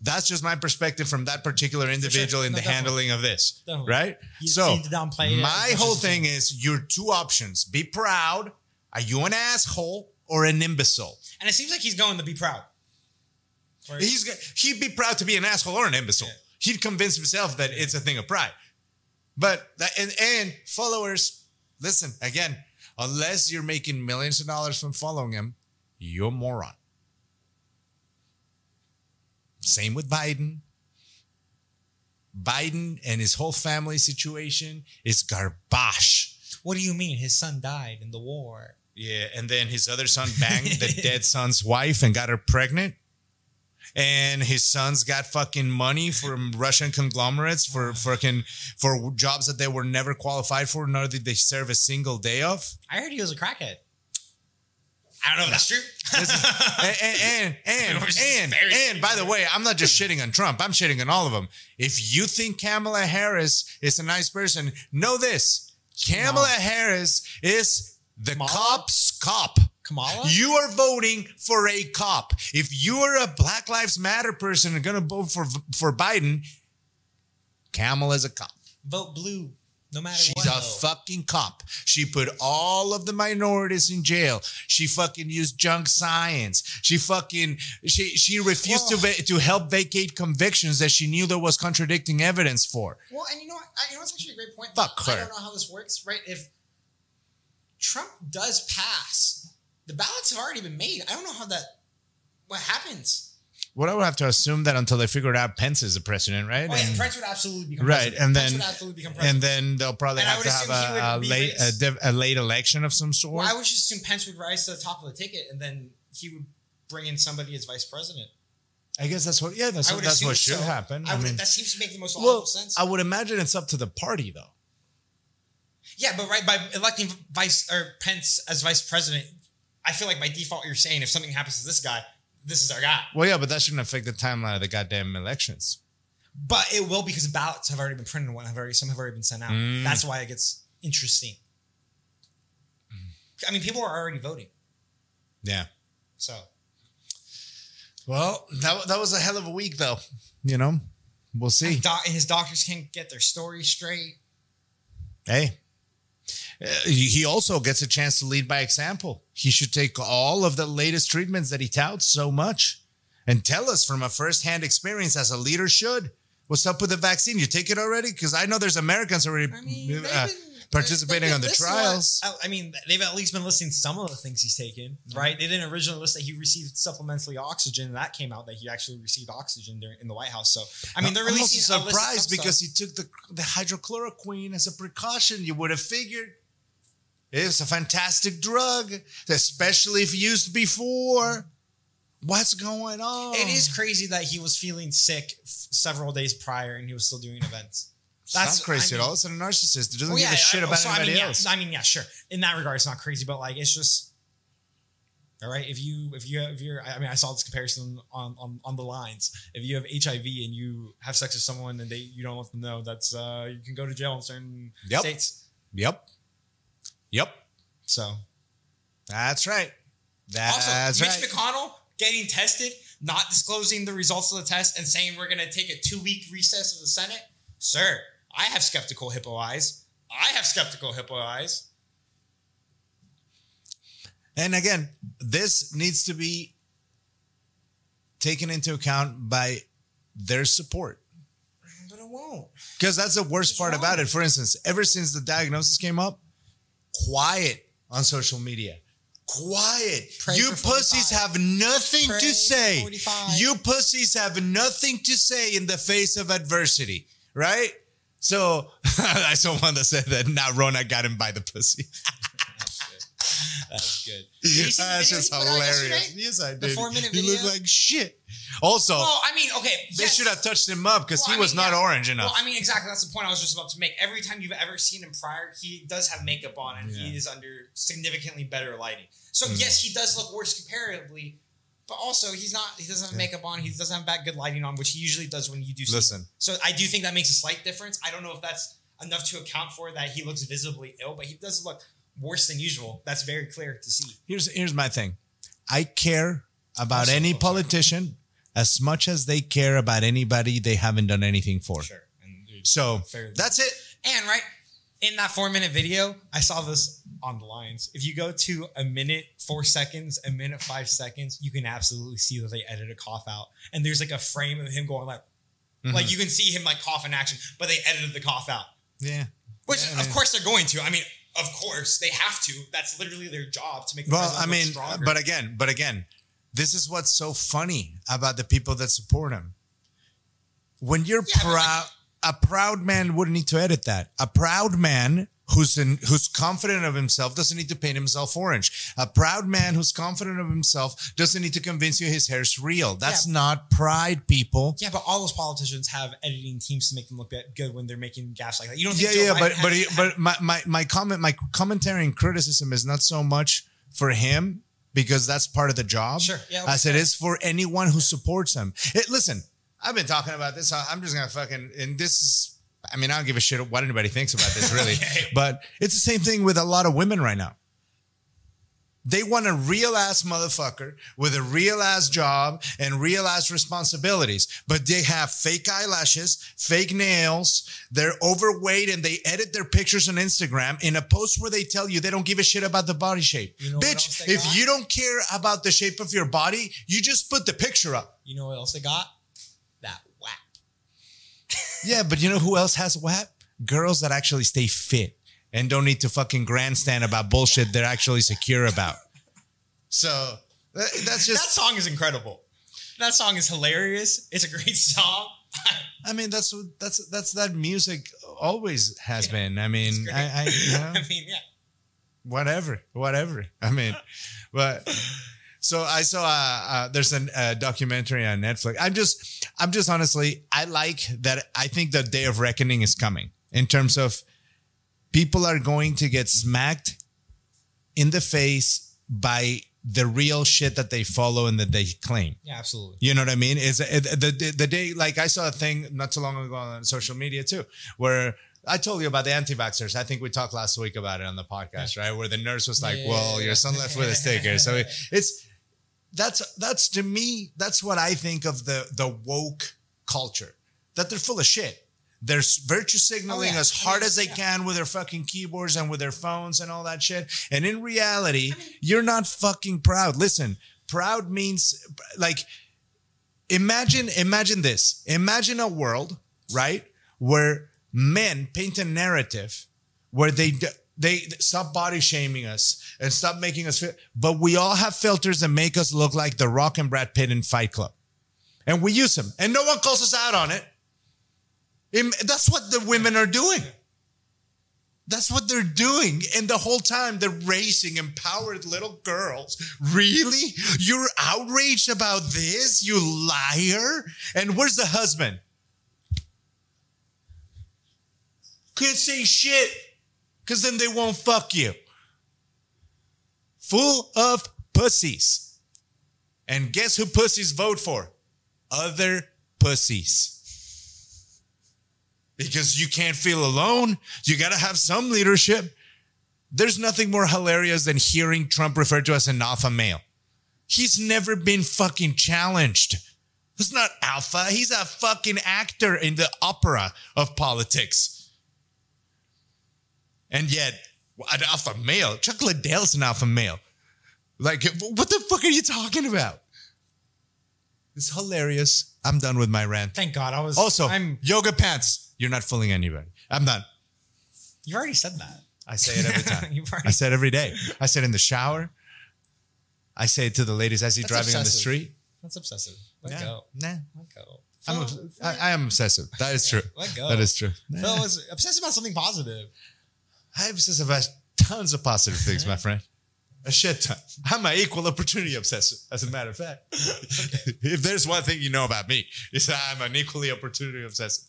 that's just my perspective from that particular individual in No, the definitely. handling of this. Definitely. Right? You so to downplay my whole thing is your two options. Be proud. Are you an asshole or an imbecile? and it seems like he's going to be proud. He's he'd be proud to be an asshole or an imbecile. He'd convince himself that it's a thing of pride. But that and, and followers, listen again. Unless you're making millions of dollars from following him, you're a moron. Same with Biden. Biden and his whole family situation is garbage. what do you mean? His son died in the war. Yeah, and then his other son banged the dead son's wife and got her pregnant. And his sons got fucking money from Russian conglomerates for fucking for jobs that they were never qualified for, nor did they serve a single day of. I heard he was a crackhead. I don't know if that's true. and and and and, and, and by the way, I'm not just shitting on Trump. I'm shitting on all of them. If you think Kamala Harris is a nice person, know this: Kamala Harris is the cop's cop. Kamala? You are voting for a cop. If you are a Black Lives Matter person and going to vote for for Biden, Kamala's a cop. Vote blue, no matter She's what. a though. fucking cop. She put all of the minorities in jail. She fucking used junk science. She fucking she she refused to va- to help vacate convictions that she knew there was contradicting evidence for. Well, and you know what? I, you know what's actually a great point. Fuck her. I don't know how this works, right? If Trump does pass, the ballots have already been made. I don't know how that what happens. What I would have to assume that until they figure out Pence is the president, right? Oh yeah, And- Pence would absolutely become right, president. and then would absolutely become president. and then they'll probably And have to have a, a late a, div- a late election of some sort. well, I would just assume Pence would rise to the top of the ticket, and then he would bring in somebody as vice president. I guess that's what. Yeah, that's what, that's what should so. happen. I I, would, mean, that seems to make the most logical well, sense. I would imagine it's up to the party though. yeah, but right by electing vice or Pence as vice president, I feel like by default you're saying if something happens to this guy, this is our guy. Well, yeah, but that shouldn't affect the timeline of the goddamn elections. But it will because ballots have already been printed one have already some have already been sent out. Mm. That's why it gets interesting. I mean, people are already voting, Yeah. so Well, that that was a hell of a week, though. You know, we'll see. doc- his doctors can't get their story straight. Hey, he also gets a chance to lead by example. He should take all of the latest treatments that he touts so much and tell us from a firsthand experience as a leader should. What's up with the vaccine? You take it already? Because I know there's Americans already I mean, uh, been- participating they've on the trials. what- I mean, they've at least been listing some of the things he's taken, right? They didn't originally list that he received supplementally oxygen, and that came out that he actually received oxygen during in the White House. So, I mean, they're I'm releasing also a list of surprised because stuff. he took the the hydrochloroquine as a precaution. You would have figured it's a fantastic drug, especially if used before. What's going on? It is crazy that he was feeling sick f- several days prior, and he was still doing events. It's not crazy I at all. It's a narcissist. It doesn't Well, give a shit I- about so, I anybody mean, else. Yeah, I mean, yeah, sure. In that regard, it's not crazy, but like, it's just all right. If you, if you, if you're, I mean, I saw this comparison on on, on the lines. If you have HIV and you have sex with someone and they, you don't let them know, that's uh, you can go to jail in certain Yep. states. Yep. Yep. So That's right. also, That's Mitch right. McConnell getting tested, not disclosing the results of the test, and saying we're going to take a two week recess of the Senate. Sir, I have skeptical hippo eyes. I have skeptical hippo eyes. And again, this needs to be taken into account by their support. But it won't. Because that's the worst What's part wrong? about it. For instance, ever since the diagnosis came up, quiet on social media. Quiet. Pray you pussies 45. have nothing Pray to say. You pussies have nothing to say in the face of adversity, right? So I saw one that said that now Rona got him by the pussy. That's good. Did you see the That's just he put out hilarious. Yes, I did. The four-minute He looked like shit. Also, Well, I mean, okay. they yes. should have touched him up because Well, he I was mean, not yeah. orange enough. Well, I mean, exactly. That's the point I was just about to make. Every time you've ever seen him prior, he does have makeup on and he is under significantly better lighting. So Mm. yes, he does look worse comparatively, but also he's not. He doesn't have makeup on. He doesn't have that good lighting on, which he usually does when you do. Listen. him. So I do think that makes a slight difference. I don't know if that's enough to account for that he looks visibly ill, but he does look worse than usual. That's very clear to see. here's here's my thing. I care about Also- any politician as much as they care about anybody they haven't done anything for. Sure. And So that's it. And right in that four minute video, I saw this on the lines. If you go to a minute four seconds, a minute five seconds, you can absolutely see that they edit a cough out. And there's like a frame of him going like, Mm-hmm. like you can see him like cough in action, but they edited the cough out. Yeah. Which Yeah, of course they're going to. I mean, of course they have to. That's literally their job to make. The Well, I mean, stronger. but again, but again, this is what's so funny about the people that support him. When you're Yeah, proud, a proud man wouldn't need to edit that. A proud man who's in, who's confident of himself doesn't need to paint himself orange. A proud man who's confident of himself doesn't need to convince you his hair's real. That's Yeah. not pride, people. yeah, but all those politicians have editing teams to make them look good when they're making gaffes like that. You don't yeah, Joe yeah, Biden but but he, but my, my my comment my commentary and criticism is not so much for him because that's part of the job. Sure, yeah, as it is for anyone who supports him. It, listen, I've been talking about this. I'm just gonna fucking and this is. I mean, I don't give a shit what anybody thinks about this, really. Okay. But it's the same thing with a lot of women right now. They want a real ass motherfucker with a real ass job and real ass responsibilities, but they have fake eyelashes, fake nails, they're overweight, and they edit their pictures on Instagram in a post where they tell you they don't give a shit about the body shape. You know Bitch, if got? you don't care about the shape of your body, you just put the picture up. you know what else they got? Yeah, but you know who else has WAP? Girls that actually stay fit and don't need to fucking grandstand about bullshit they're actually secure about. So that- that's just that song is incredible. That song is hilarious. It's a great song. I mean, that's that's that's that music always has been. I mean. I, I you know, I mean, yeah. whatever, whatever. I mean, but so I saw uh, uh, there's a uh, documentary on Netflix. I'm just, I'm just honestly, I like that. I think the day of reckoning is coming in terms of people are going to get smacked in the face by the real shit that they follow and that they claim. Yeah, absolutely. You know what I mean? Is the, the the day like I saw a thing not too long ago on social media too, where I told you about the anti-vaxxers. I think we talked last week about it on the podcast, right? Where the nurse was like, Yeah. "Well, your son left with a sticker." So it- it's that's that's to me that's what I think of the the woke culture that they're full of shit. They're virtue signaling Oh, yeah. as hard as they Yeah. can with their fucking keyboards and with their phones and all that shit. And in reality, you're not fucking proud. Listen, proud means like imagine imagine this. Imagine a world, right, where men paint a narrative where they they stop body shaming us and stop making us feel but we all have filters that make us look like the rock and brad pitt in fight club. And we use them. And no one calls us out on it. Im- that's what the women are doing. That's what they're doing. And the whole time they're raising empowered little girls. Really? You're outraged about this you liar? And where's the husband? Can't say shit because then they won't fuck you. Full of pussies. And guess who pussies vote for? Other pussies. Because you can't feel alone. You got to have some leadership. There's nothing more hilarious than hearing Trump referred to as an alpha male. He's never been fucking challenged. He's not alpha. He's a fucking actor in the opera of politics. And yet, an alpha male, Chuck Liddell's an alpha male. Like, what the fuck are you talking about? It's hilarious. I'm done with my rant. Thank God. I was Also, I'm yoga pants. You're not fooling anybody. I'm done. you already said that. I say it every time. I say it every day. I say it in the shower. I say it to the ladies as That's driving on the street. That's obsessive. Let Nah, go. nah. Let go. I'm I, I am obsessive. That is true. Let go. That is true. Phil was obsessed about something positive. I'm obsessive about tons of positive things, my friend. A shit ton. I'm an equal opportunity obsessive, as a matter of fact. if there's one thing you know about me, is that I'm an equally opportunity obsessive.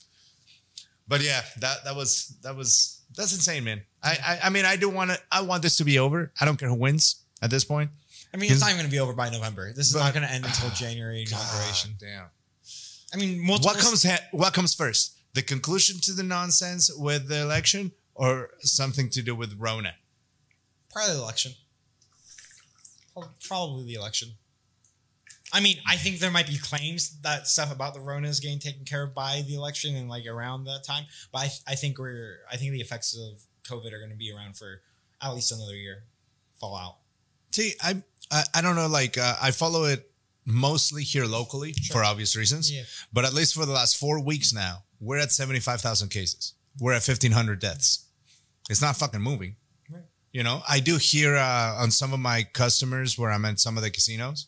But yeah, that that was that was that's insane, man. I I, I mean, I do want to. I want this to be over. I don't care who wins at this point. I mean, it's not even going to be over by November. This is But- not going to end until January inauguration. damn. I mean, multiple. What comes ha- what comes first? The conclusion to the nonsense with the election, or something to do with Rona? Probably the election. Probably the election. I mean, I think there might be claims that stuff about the Rona is getting taken care of by the election and like around that time. But I, I think we're, I think the effects of COVID are going to be around for at least another year. Fallout. See, I I, I don't know. Like uh, I follow it mostly here locally for obvious reasons. Yeah. But at least for the last four weeks now, we're at seventy five thousand cases. We're at fifteen hundred deaths. It's not fucking moving. Right. You know, I do hear uh, on some of my customers where I'm at some of the casinos,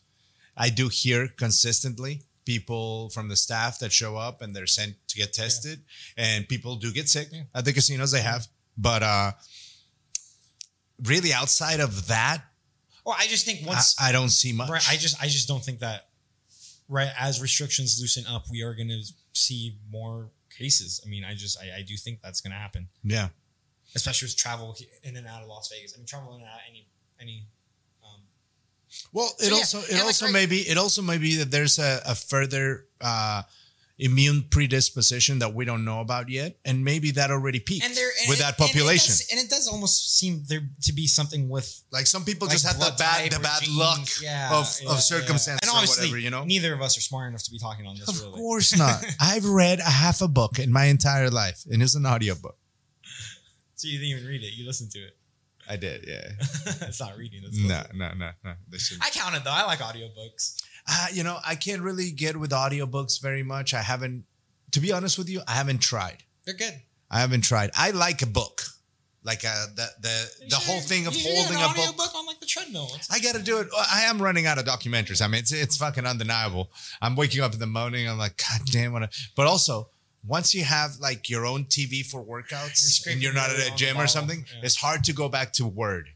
I do hear consistently people from the staff that show up and they're sent to get tested, and people do get sick Yeah. at the casinos. They have, but uh, really outside of that, Well, I just think I, once I don't see much. Right. I just I just don't think that right as restrictions loosen up, we are going to see more cases. I mean, I just I, I do think that's going to happen, yeah, especially with travel in and out of Las Vegas. I mean, travel in and out any any. Um, Well, So, it yeah, also it and, like, also right- may be it also may be that there's a, a further uh, immune predisposition that we don't know about yet, and maybe that already peaked and there and with it- that and it population. does- and it, does, almost seem there to be something with like some people like just have the bad the bad genes. luck Yeah, of, yeah, of yeah. circumstances and or obviously, whatever, you know. neither of us are smart enough to be talking on this. Of really. course not. I've read a half a book in my entire life, and it's an audiobook. So you didn't even read it; you listened to it. I did, yeah. it's not reading. It's No, no, no, no. I counted though. I like audiobooks. Uh, you know, I can't really get with audiobooks very much. I haven't, to be honest with you, I haven't tried. They're good. I haven't tried. I like a book. Like uh, the the You the should- whole thing of holding an a book. audiobook on like the treadmill. I gotta do it. I am running out of documentaries. I mean, it's it's fucking undeniable. I'm waking up in the morning. I'm like, God damn, what? a-" But also, once you have like your own TV for workouts scraping and you're not at a gym or something, Yeah. it's hard to go back to Word.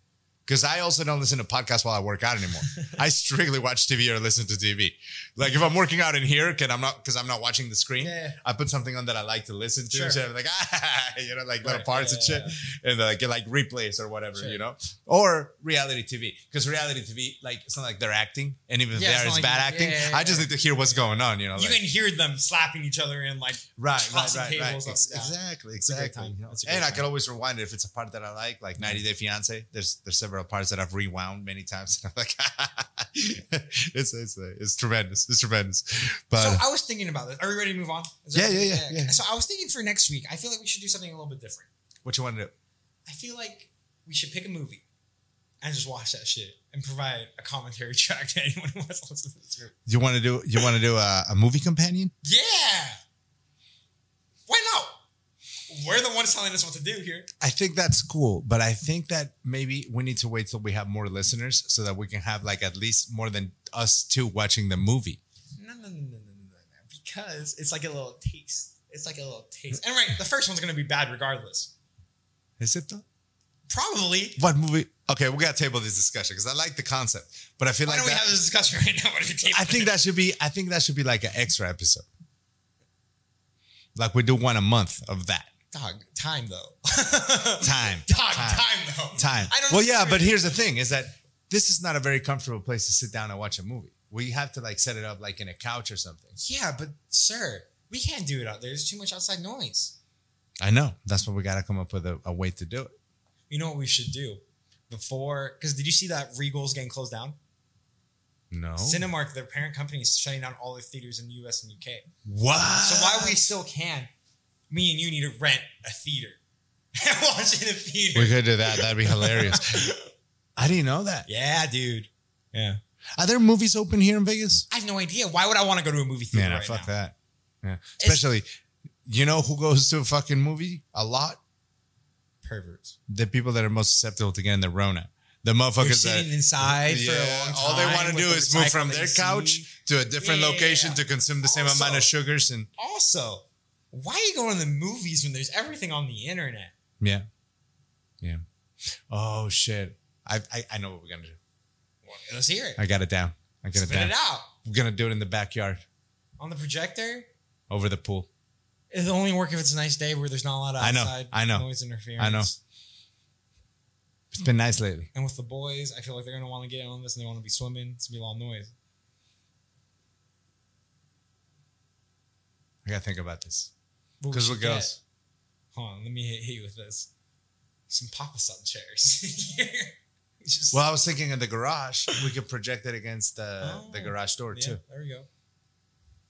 Because I also don't listen to podcasts while I work out anymore. I strictly watch TV or listen to TV. Like if I'm working out in here, can I'm not because I'm not watching the screen. Yeah. I put something on that I like to listen to. Sure. I'm like, ah, you know, like little Right. parts Yeah, and shit, and like get like replays or whatever, Sure. you know, or reality TV. Because reality TV, like it's not like they're acting, and even if are, it's like- bad acting. I just need to hear what's going on, you know. you like- can hear them slapping each other and like Right, right, right, right. Ex- Exactly, It's exactly. you know. It's And I time. can always rewind it if it's a part that I like, like 90 Day Fiance. There's there's several parts that I've rewound many times. and I'm like, it's it's it's tremendous. It's tremendous. But so I was thinking about this. Are we ready to move on? Yeah, yeah, yeah, yeah. So I was thinking for next week, I feel like we should do something a little bit different. what you want to do? I feel like we should pick a movie and just watch that shit and provide a commentary track to anyone who wants to listen to this movie. You want to do you want to do a, a movie companion? Yeah. We're the ones telling us what to do here. I think that's cool, but I think that maybe we need to wait till we have more listeners so that we can have like at least more than us two watching the movie. No, no, no, no, no, no, no. Because it's like a little taste. It's like a little taste. And right, the first one's gonna be bad regardless. Is it though? Probably. What movie? Okay, we got to table this discussion because I like the concept, but I feel Why like don't we have this discussion right now? What if you tape I it? think that should be. I think that should be like an extra episode. Like we do one a month of that Dog, time though. time. Dog, time. time, though. Time. I don't Well, yeah, but here's the thing: is that this is not a very comfortable place to sit down and watch a movie. We have to like set it up like in a couch or something. Yeah, but sir, we can't do it out there. There's too much outside noise. I know. That's why we got to come up with a, a way to do it. You know what we should do before? Because did you see that Regal's getting closed down? No. Cinemark, their parent company, is shutting down all their theaters in the U.S. and U.K. What? So while we still can, me and you need to rent a theater and watch it in a theater. we could do that. That'd be hilarious. I didn't know that. yeah, dude. Yeah. Are there movies open here in Vegas? I have no idea. Why would I want to go to a movie theater Man, right fuck now? that. Yeah. Especially, you know who goes to a fucking movie a lot? Perverts. The people that are most susceptible to getting the Rona. The You're motherfuckers sitting that. inside for a long time. all they want to do the is move from their couch to a different Yeah. location to consume the same Also- amount of sugars and Also, why are you going to the movies when there's everything on the internet? yeah, yeah. Oh shit! I I, I know what we're gonna do. Well, let's hear it. I got it down. I got it down. it out We're gonna do it in the backyard on the projector. over the pool. It'll only work if it's a nice day where there's not a lot of I know, outside I know. noise interference. I know. It's been nice lately. And with the boys, I feel like they're gonna want to get on this and they want to be swimming. It's gonna be a lot of noise. I gotta think about this because should what goes. Hold on, let me hit, you with this. Some Papasan chairs. Just- Well, I was thinking in the garage we could project it against the Oh, the garage door yeah, too. there we go.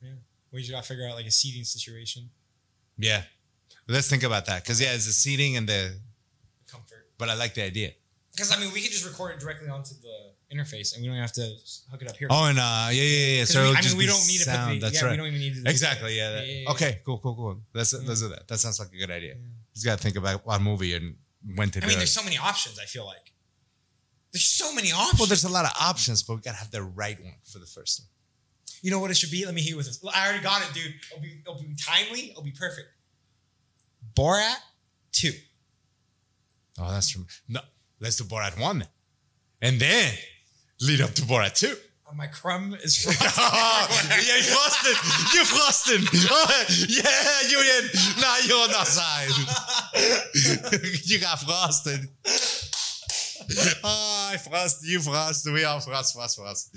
Yeah, we just gotta figure out like a seating situation, Yeah, let's think about that because yeah, it's the seating and the. comfort. But I like the idea. Because I mean, we could just record it directly onto the interface, and we don't have to hook it up here. Oh, and uh, yeah, yeah, yeah. So we, I mean, we don't need to sound. put the, That's yeah, right. we don't even need to Exactly. Yeah. that- Yeah, yeah. Okay. Cool. Cool. Cool. Let's Yeah. let's do that. That sounds like a good idea. Yeah. Just gotta think about what movie and when to I mean, it. there's so many options. I feel like there's so many options. well, there's a lot of options, but we gotta have the right one for the first one. you know what it should be? Let me hit you with this. I already got it, dude. It'll be, it'll be timely. It'll be perfect. Borat two. Oh, that's from no. Let's do Borat one, and then lead up to Borat two. Uh, My crumb is from. yeah, you frosted. You frosted. Oh, yeah, you in. Now you're on our side. you got frosted. Oh, I frost. You frost. We all frost, frost, frost.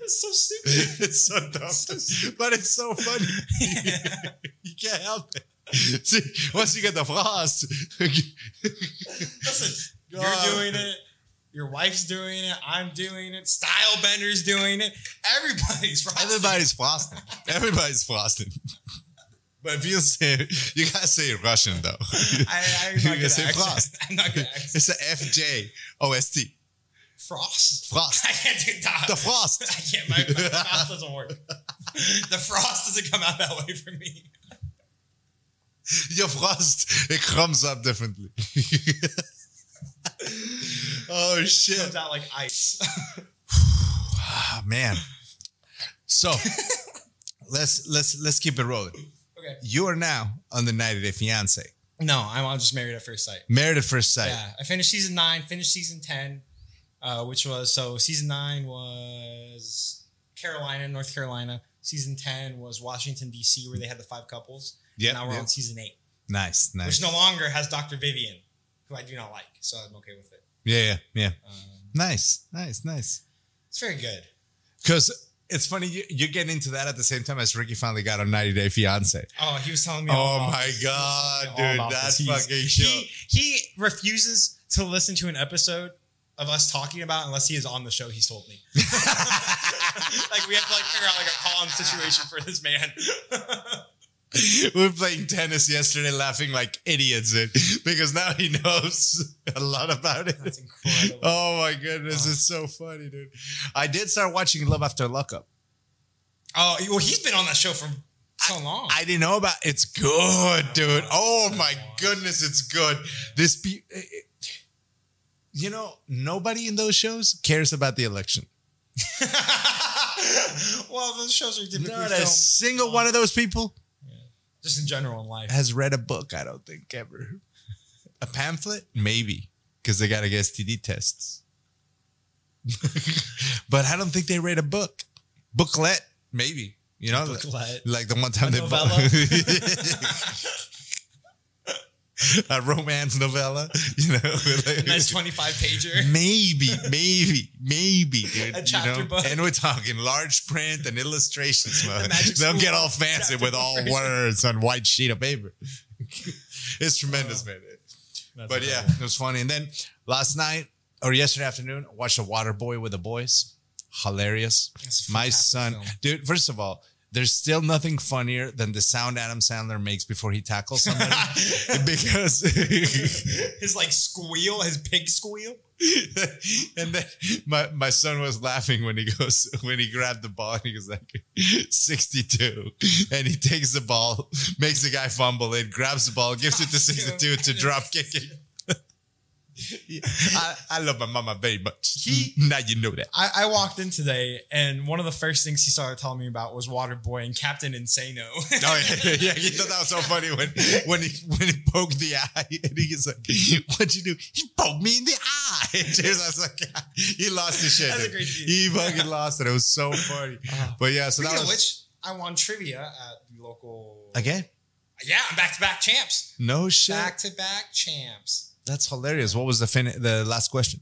It's so stupid. it's so dumb, but it's so funny. you can't help it. See, once you get the frost, Listen, you're doing it. Your wife's doing it. I'm doing it. Style Bender's doing it. Everybody's frosting. everybody's frosting. Everybody's frosting. But if you say, you gotta say it Russian though. I, I'm You not gotta say accent. frost. I'm not gonna accent. It's a F J O S T. Frost. Frost. I can't do that. The frost. I can't. My, my mouth doesn't work. The frost doesn't come out that way for me. Your frost, it comes up differently. Oh shit. Comes out like ice. Ah, man. So let's let's let's keep it rolling. okay. You are now on the night of the Fiance. No, I'm I'm just married at first sight. Married at first sight. Yeah, I finished season nine, finished season ten, uh, which was so season nine was Carolina, North Carolina. Season ten was Washington D.C., where they had the five couples. Yeah. now we're yep. on season eight, Nice, nice. which no longer has Dr. Vivian, who I do not like, so I'm okay with it. yeah, yeah, yeah. Um, Nice, nice, nice. it's very good. Because it's funny, you, you're getting into that at the same time as Ricky finally got on 90 Day Fiance. Oh, he was telling me. Oh my. God, He was telling me all dude, about that this. He's- fucking show. He, he refuses to listen to an episode of us talking about unless he is on the show. He's told me. like we have to like figure out like a calm situation for this man. we were playing tennis yesterday, laughing like idiots, because now he knows a lot about it. That's incredible. Oh my goodness, Oh. it's so funny, dude. I did start watching Love After Lockup. Oh, well, he's been on that show for so long. I didn't know about. It's good, dude. Oh my goodness, it's good. This, be, it- it- you know, nobody in those shows cares about the election. well, those shows are typically Not a filmed single one of those people just in general in life. has read a book. I don't think ever. A pamphlet, maybe, because they got to get STD tests. but I don't think they read a book. Booklet, maybe. You know, Booklet. like the one time A they novella? a romance novella, you know, like- nice twenty-five pager. maybe, maybe, maybe, dude. A chapter you know? book. And we're talking large print and illustrations. They'll get all fancy with all book. words on white sheet of paper. it's tremendous, man. But yeah, it was funny. And then last night or yesterday afternoon, I watched a Waterboy with the boys. Hilarious. My son, film. dude. First of all, there's still nothing funnier than the sound Adam Sandler makes before he tackles somebody, because his like squeal, his pig squeal. and then my, my son was laughing when he goes when he grabbed the ball and he goes like 62 and he takes the ball makes the guy fumble it grabs the ball gives it to 62 to drop kick it I, I love my mama very much He- mm-hmm. now you know that I, I walked in today, and one of the first things he started telling me about was Waterboy and Captain Insano. Oh yeah, yeah, he thought that was so funny when when he when he poked the eye and he was like, "What'd you do?" He poked me in the eye. And James was like, he lost his shit. That's a great scene. He fucking lost it. It was so funny. Uh-huh. But yeah, so that was which, I won trivia at the local. again. Yeah, I'm back to back champs. No shit. Back to back champs. That's hilarious. What was the fin- the last question?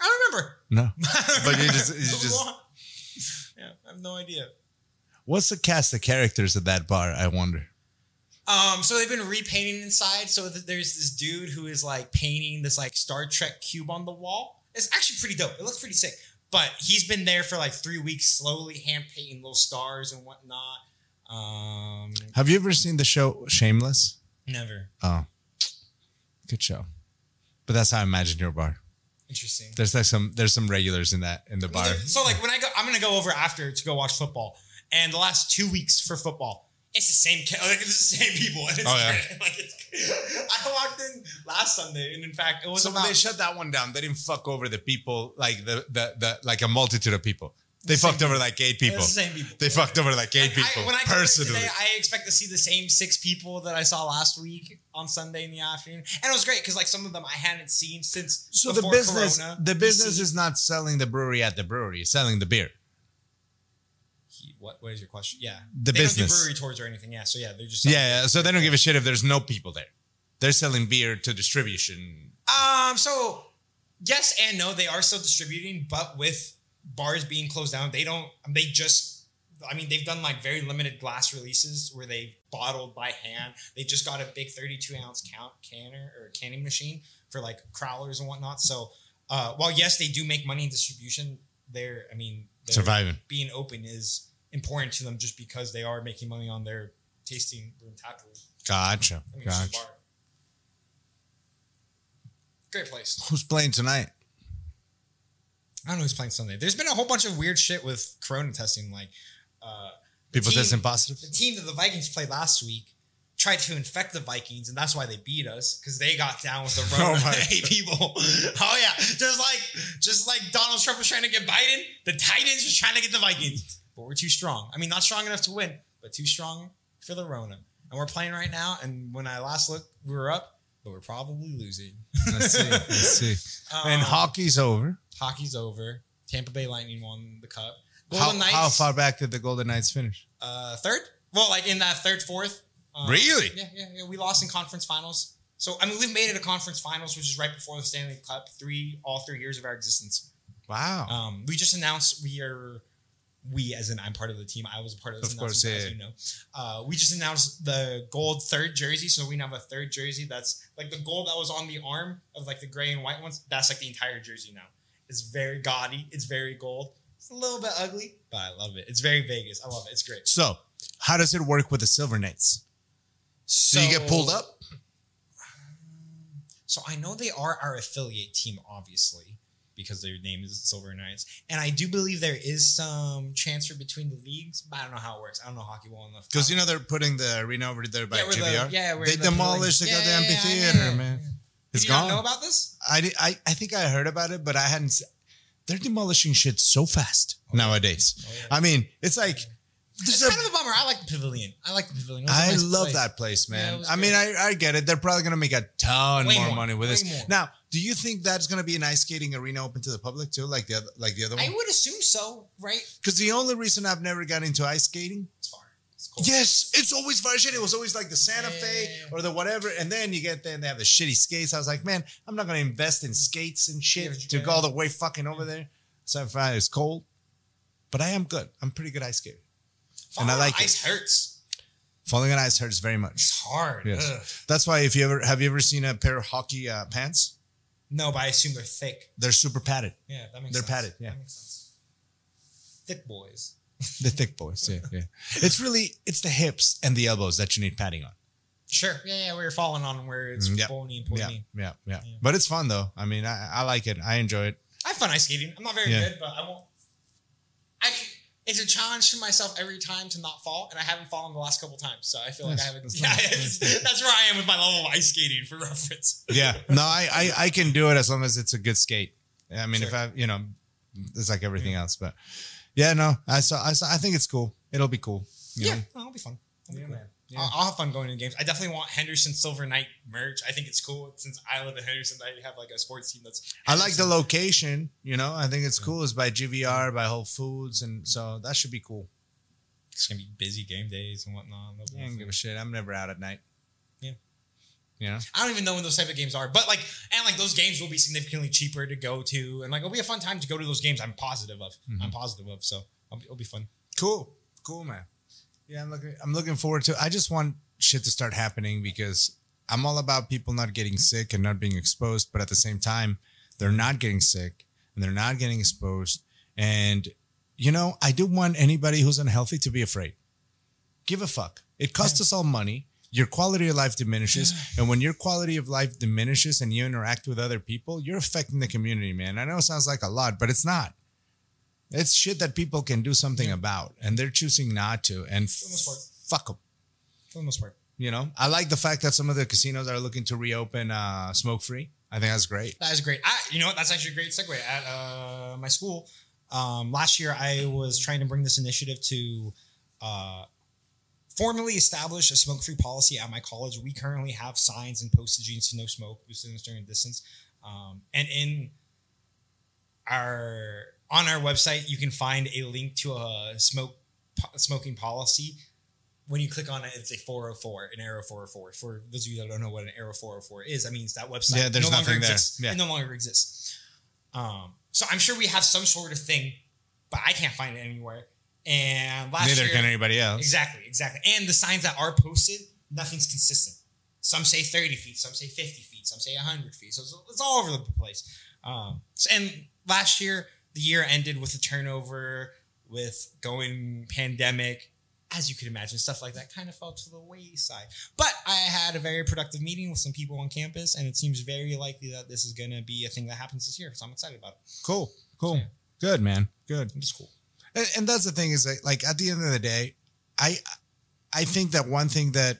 I don't remember. No. But you just- you just- yeah, I have no idea. What's the cast of characters at that bar? I wonder. Um, so they've been repainting inside. So th- there's this dude who is like painting this like Star Trek cube on the wall. It's actually pretty dope. It looks pretty sick. But he's been there for like three weeks, slowly hand painting little stars and whatnot. Um, Have you ever seen the show Shameless? never. Oh, good show. But that's how I imagine your bar. Interesting. There's like some there's some regulars in that in the bar. So like when I go, I'm gonna go over after to go watch football, and the last two weeks for football, it's the same. Like it's the same people. And it's Oh, yeah. great. Like it's, I walked in last Sunday, and in fact, it was So about. they shut that one down. They didn't fuck over the people like the the, the like a multitude of people. They The same fucked over like eight people. The same people. They fucked over like eight Like, I- people when I go there personally. today, I expect to see the same six people that I saw last week on Sunday in the afternoon, and it was great because like some of them I hadn't seen since. so the business Corona. the business is not selling the brewery at the brewery, it's selling the beer. He- What? What is your question? Yeah, The they business. don't do brewery tours or anything. Yeah, so yeah, they're just Yeah, yeah, so they don't give a shit if there's no people there. They're selling beer to distribution. Um. So yes and no. They are still distributing, but with bars being closed down, they don't. They just. I mean, they've done like very limited glass releases where they bottled by hand. They just got a big 32 ounce count canner or canning machine for like crowlers and whatnot. So, uh, while yes, they do make money in distribution, they're. I mean, they're- Surviving. being open is important to them just because they are making money on their tasting room tap room. Gotcha. I mean, it's just a Gotcha. Great place. Who's playing tonight? I don't know who's playing Sunday. There's been a whole bunch of weird shit with Corona testing. Like, uh, People team- testing positive? the team that the Vikings played last week tried to infect the Vikings, and that's why they beat us because they got down with the Rona Oh hey, people. Oh yeah, just like just like Donald Trump was trying to get Biden, the Titans was trying to get the Vikings, but we're too strong. I mean, not strong enough to win, but too strong for the Rona. And we're playing right now. And when I last looked, we were up, but we're probably losing. Let's see. Let's see. and Um, hockey's over. Hockey's over. Tampa Bay Lightning won the cup. How, Knights, how far back did the Golden Knights finish? uh, third. Well, like in that third, fourth. Um, Really? Yeah, yeah, yeah. We lost in conference finals. So I mean, we've made it to conference finals, which is right before the Stanley Cup. Three, all three years of our existence. Wow. Um, we just announced we are. We, as in, I'm part of the team. I was a part of this Of course, yeah, as you know. Uh, we just announced the gold third jersey, so we now have a third jersey. That's like the gold that was on the arm of like the gray and white ones. That's like the entire jersey now. It's very gaudy. It's very gold. It's a little bit ugly, but I love it. It's very Vegas. I love it. It's great. so, how does it work with the Silver Knights? So Do you get pulled up? Um, so I know they are our affiliate team, obviously, because their name is Silver Knights, and I do believe there is some transfer between the leagues, but I don't know how it works. I don't know hockey well enough. Because you know they're putting the arena over there by yeah, where the, yeah, they the demolished the pavilion- goddamn yeah, yeah, amphitheater, yeah, yeah. man. Did It's you gone. know about this? I, I I think I heard about it, but I hadn't. se- They're demolishing shit so fast oh, nowadays. Oh, yeah. I mean, it's like It's a kind of a bummer. I like the pavilion. I like the pavilion. It was a I nice love place. that place, man. was I mean. I, I get it. They're probably gonna make a ton more, more, money with this. more. Now, do you think that's gonna be an ice skating arena open to the public too, like the other, like the other one? I would assume so, right? Because the only reason I've never got into ice skating, It's. It's cold. yes, it's always far shit. It was always like the Santa Yeah, Fe yeah, yeah. or the whatever, and then you get there and they have the shitty skates. I was like, man, I'm not gonna invest in skates and shit to go all the way fucking over there. So I find it's cold, but I am good. I'm pretty good ice skater. Falling and I on like it. ice hurts. Falling on ice hurts very much. It's hard. Yes. Ugh. That's why if you ever have you ever seen a pair of hockey uh, pants? No, but I assume they're thick. They're super padded. Yeah, that makes They're sense. padded, yeah. That makes sense. Thick boys. The thick boys. Yeah, yeah. It's really it's the hips and the elbows that you need padding on. Sure. Yeah, yeah, where you're falling on where it's Mm, yeah. bony and Yeah, pointy. yeah, yeah, Yeah. But it's fun though. I mean, I, I like it. I enjoy it. I have fun ice skating. I'm not very Yeah. good, but I won't. I. It's a challenge to myself every time to not fall, and I haven't fallen the last couple times, so I feel like I haven't. that's Yeah, nice. that's where I am with my level of ice skating for reference. Yeah. No, I, I I can do it as long as it's a good skate. I mean, if I you know, it's like everything else. But yeah, no, I saw I saw. I think it's cool. It'll be cool. you Yeah, know? no, it'll be fun. It'll be cool. man. Yeah. I'll, I'll have fun going to games. I definitely want Henderson Silver Knight merch. I think it's cool since I live in Henderson that you have like a sports team that's. I like the location. You know, I think it's cool. It's by GVR, by Whole Foods, and so that should be cool. It's gonna be busy game days and whatnot. I don't give a shit. I'm never out at night. Yeah. Know? I don't even know when those type of games are, but like, and like those games will be significantly cheaper to go to, and like it'll be a fun time to go to those games. I'm positive of. Mm-hmm. I'm positive of. So it'll be, it'll be fun. Cool. Cool, man. Yeah, I'm looking I'm looking forward to I just want shit to start happening because I'm all about people not getting sick and not being exposed, but at the same time, they're not getting sick and they're not getting exposed. And you know, I do want anybody who's unhealthy to be afraid. Give a fuck. It costs us all money. Your quality of life diminishes. And when your quality of life diminishes and you interact with other people, you're affecting the community, man. I know it sounds like a lot, but it's not. It's shit that people can do something about, and they're choosing not to. And the most part. fuck them. For the most part. You know, I like the fact that some of the casinos are looking to reopen uh, smoke free. I think that's great. That is great. I, you know what? That's actually a great segue. At uh, my school, um, last year I was trying to bring this initiative to uh, formally establish a smoke-free policy at my college. We currently have signs and postaging to no smoke, distance during distance, um, and in our on our website you can find a link to a smoke po- smoking policy. When you click on it, it's a 404, an arrow 404. For those of you that don't know what an arrow 404 is, that means that website Yeah, there's no longer nothing there. exists. Yeah. It no longer exists. Um, so I'm sure we have some sort of thing, but I can't find it anywhere. And last Neither year, can anybody else. Exactly, exactly. And the signs that are posted, nothing's consistent. Some say 30 feet, some say 50 feet, some say 100 feet. So it's, it's all over the place. Um, so- and last year, the year ended with a turnover, with going pandemic. As you could imagine, stuff like that kind of fell to the wayside. But I had a very productive meeting with some people on campus, and it seems very likely that this is going to be a thing that happens this year. So I'm excited about it. Cool. Cool. Yeah. Good, man. Good. It's cool. And, and that's the thing is that, like at the end of the day, I I think that one thing that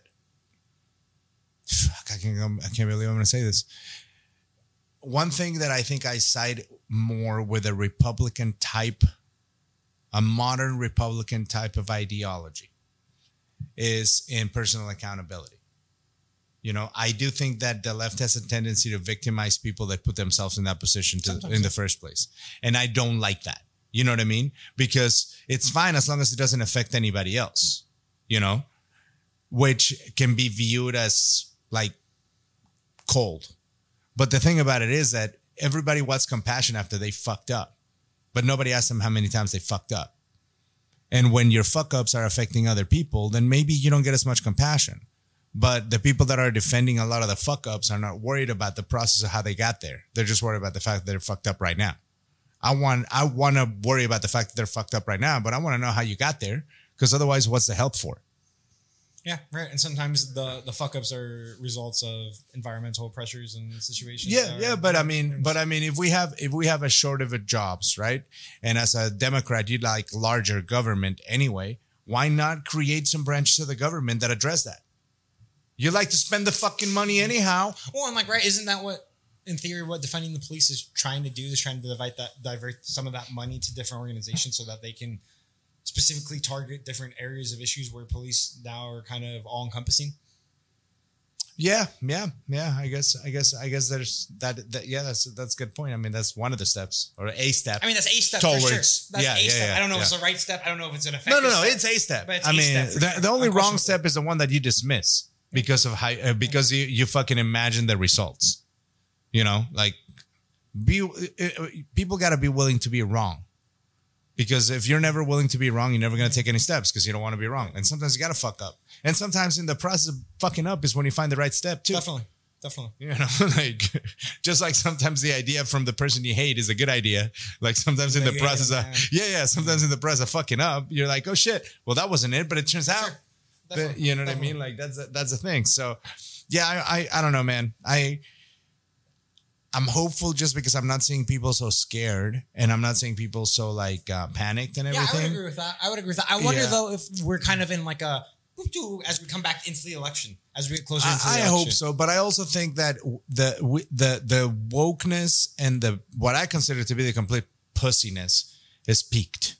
I can't, I can't believe I'm going to say this. One thing that I think I side more with a Republican type, a modern Republican type of ideology, is in personal accountability. You know, I do think that the left has a tendency to victimize people that put themselves in that position to, in the first place. And I don't like that. You know what I mean? Because it's fine as long as it doesn't affect anybody else, you know, which can be viewed as like cold. But the thing about it is that everybody wants compassion after they fucked up, but nobody asks them how many times they fucked up. And when your fuck ups are affecting other people, then maybe you don't get as much compassion. But the people that are defending a lot of the fuck ups are not worried about the process of how they got there. They're just worried about the fact that they're fucked up right now. I want I want to worry about the fact that they're fucked up right now, but I want to know how you got there because otherwise, what's the help for? Yeah, right. And sometimes the the fuck ups are results of environmental pressures and situations. Yeah, yeah, but I mean, but I mean, if we have if we have a shortage of jobs, right? And as a Democrat, you like larger government anyway. Why not create some branches of the government that address that? You like to spend the fucking money anyhow. Well, I'm like, right? Isn't that what, in theory, what defending the police is trying to do? Is trying to divide that, divert some of that money to different organizations so that they can specifically target different areas of issues where police now are kind of all encompassing. Yeah, yeah, yeah. I guess, I guess, I guess there's that. that yeah, that's that's a good point. I mean, that's one of the steps or a step. I mean, that's a step for Towards- sure. That's yeah, a yeah, step. yeah, I don't know if it's the right step. I don't know if it's an effective. no, no, no. step. It's a step. But it's I a mean, step the, the only wrong step is the one that you dismiss because of how uh, because you you fucking imagine the results. You know, like be uh, uh, people got to be willing to be wrong. Because if you're never willing to be wrong, you're never going to take any steps because you don't want to be wrong. And sometimes you got to fuck up. And sometimes in the process of fucking up is when you find the right step too. Definitely, definitely. You know, like just like sometimes the idea from the person you hate is a good idea. Like sometimes in the yeah, process of yeah. yeah, yeah, sometimes in the process of fucking up, you're like, oh shit, well that wasn't it, but it turns out, Sure. that, you know what I mean? Like that's a, that's a thing. So yeah, I, I I don't know, man. I I'm hopeful just because I'm not seeing people so scared and I'm not seeing people so like uh, panicked and everything. Yeah, I would agree with that. I would agree with that. I wonder Yeah. though if we're kind of in like a as we come back into the election, as we get closer into the I, I election. hope so, but I also think that the the the wokeness and the what I consider to be the complete pussiness is peaked.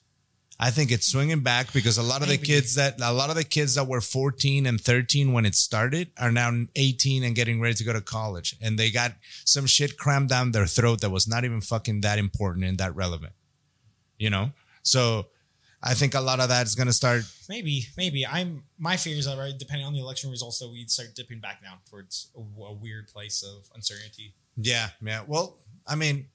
I think it's swinging back because a lot of the kids that a lot of the kids that were 14 and 13 when it started are now 18 and getting ready to go to college, and they got some shit crammed down their throat that was not even fucking that important and that relevant. You know, so I think a lot of that is going to start Maybe, maybe. I'm my fear is that right, depending on the election results, that we'd start dipping back down towards a, a weird place of uncertainty. Yeah, yeah. Well, I mean,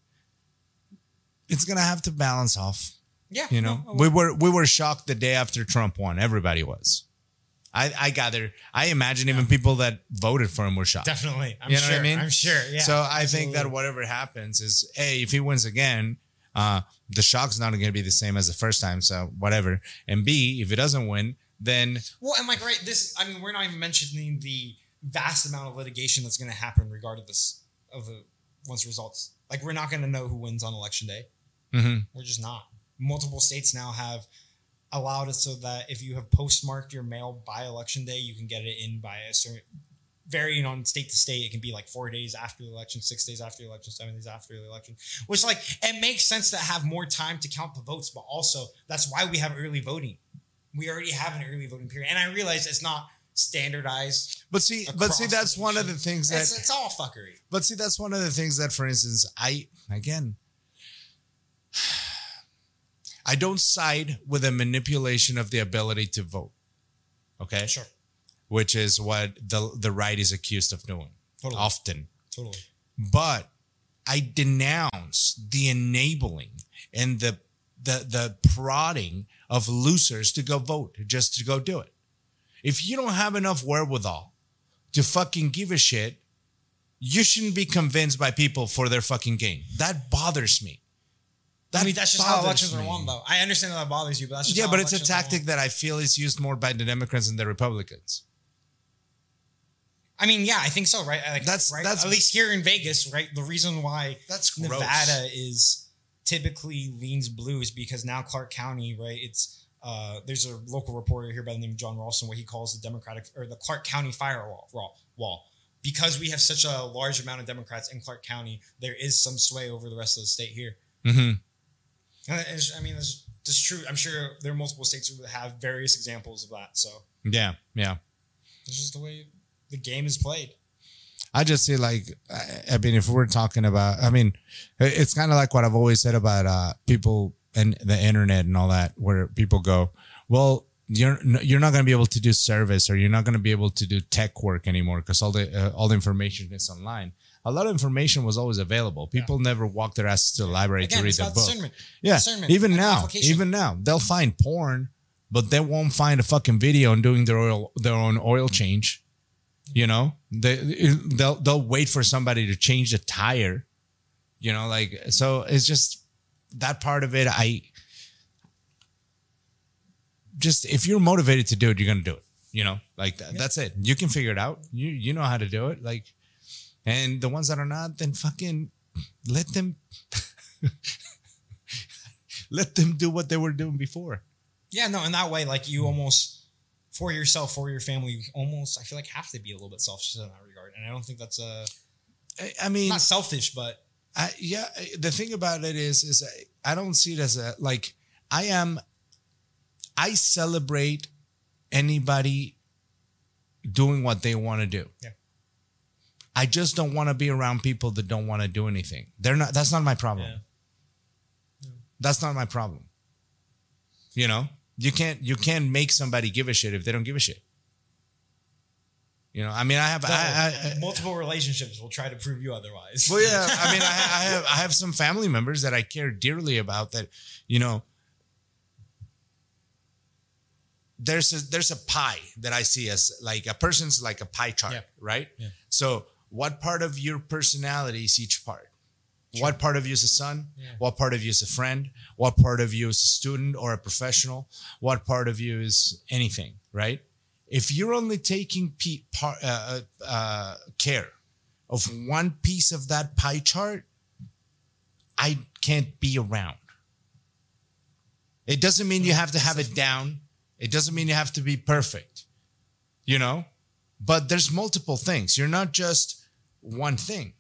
it's gonna have to balance off. Yeah, You know, no, we were we were shocked the day after Trump won. Everybody was. I I gather. I imagine even people that voted for him were shocked. definitely. I'm You know sure. what I mean? I'm sure. Yeah. so I think that whatever happens is, hey, if he wins again, uh, the shock's not going to be the same as the first time. So whatever. And b if he doesn't win, then Well, and like right, this. I mean, we're not even mentioning the vast amount of litigation that's going to happen regardless of the once results. Like, we're not going to know who wins on election day. Mhm. We're just not. Multiple states now have allowed it so that if you have postmarked your mail by election day, you can get it in by a certain. Varying on state to state, it can be like four days after the election, six days after the election, seven days after the election. Which, like, it makes sense to have more time to count the votes, but also that's why we have early voting we already have an early voting period. And I realize it's not standardized. but see, but see, that's one of the things that It's, it's all fuckery. But see, that's one of the things that, for instance, I again, I don't side with a manipulation of the ability to vote. Okay, Sure. which is what the the right is accused of doing Totally. often. Totally. But I denounce the enabling and the the the prodding of losers to go vote, just to go do it. If you don't have enough wherewithal to fucking give a shit, you shouldn't be convinced by people for their fucking game. That bothers me. That I mean, that's just how elections are me. won, though. I understand that, that bothers you, but that's just Yeah, but it's a are tactic that I feel is used more by the Democrats and the Republicans. I mean, yeah, I think so, right? Like, That's- right? that's- at least here in Vegas, right? The reason why That's gross. Nevada is typically leans blue is because now Clark County, right? It's uh, there's a local reporter here by the name of Jon Ralston, what he calls the Democratic or the Clark County firewall wall, because we have such a large amount of Democrats in Clark County, there is some sway over the rest of the state here. hmm it's- I mean, that's that's true. I'm sure there are multiple states who have various examples of that. So Yeah, yeah. it's just the way the game is played. I just see like, I I mean, if we're talking about, I mean, it's kind of like what I've always said about uh, people and the internet and all that, where people go, well, you're you're not going to be able to do service or you're not going to be able to do tech work anymore because all the uh, all the information is online. A lot of information was always available. People never walked their asses to the library Again, to read the book. discernment. Yeah, Discernment even now, even now, they'll find porn, but they won't find a fucking video on doing their oil, their own oil change. You know, they they'll they'll wait for somebody to change the tire. You know, like so. It's just that part of it. I just if you're motivated to do it, you're gonna do it. You know, like that, that's it. You can figure it out. You you know how to do it. Like, and the ones that are not, then fucking let them let them do what they were doing before. Yeah, no, in that way, like you almost for yourself, for your family, you almost I feel like have to be a little bit selfish in that regard. And I don't think that's a I, I mean, not selfish, but I, yeah. The thing about it is, is I, I don't see it as a like. I am. I celebrate anybody doing what they want to do. Yeah. I just don't want to be around people that don't want to do anything. They're not. That's not my problem. Yeah. That's not my problem. You know, you can't you can't make somebody give a shit if they don't give a shit. You know, I mean, I have I, I, I, multiple relationships will try to prove you otherwise. Well, yeah. I mean, I, I have I have some family members that I care dearly about. That you know, there's a there's a pie that I see as like a person's like a pie chart, Yeah. right? Yeah. So, what part of your personality is each part? What part of you is a son? Yeah. What part of you is a friend? What part of you is a student or a professional? What part of you is anything, right? If you're only taking pe- par- uh, uh, uh, care of one piece of that pie chart, I can't be around. It doesn't mean you have to have it down. It doesn't mean you have to be perfect, you know? But there's multiple things. You're not just one thing.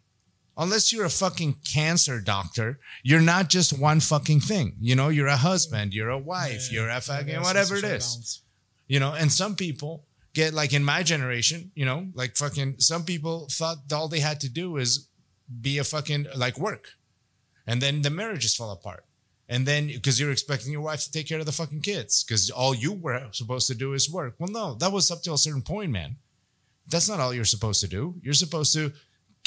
Unless you're a fucking cancer doctor, you're not just one fucking thing. You know, you're a husband, you're a wife, you're a fucking whatever it is. you know and some people get like in my generation you know like fucking some people thought all they had to do is be a fucking like work. And then the marriages fall apart. And then because you're expecting your wife to take care of the fucking kids because all you were supposed to do is work. Well no that was up to a certain point man. That's not all you're supposed to do. You're supposed to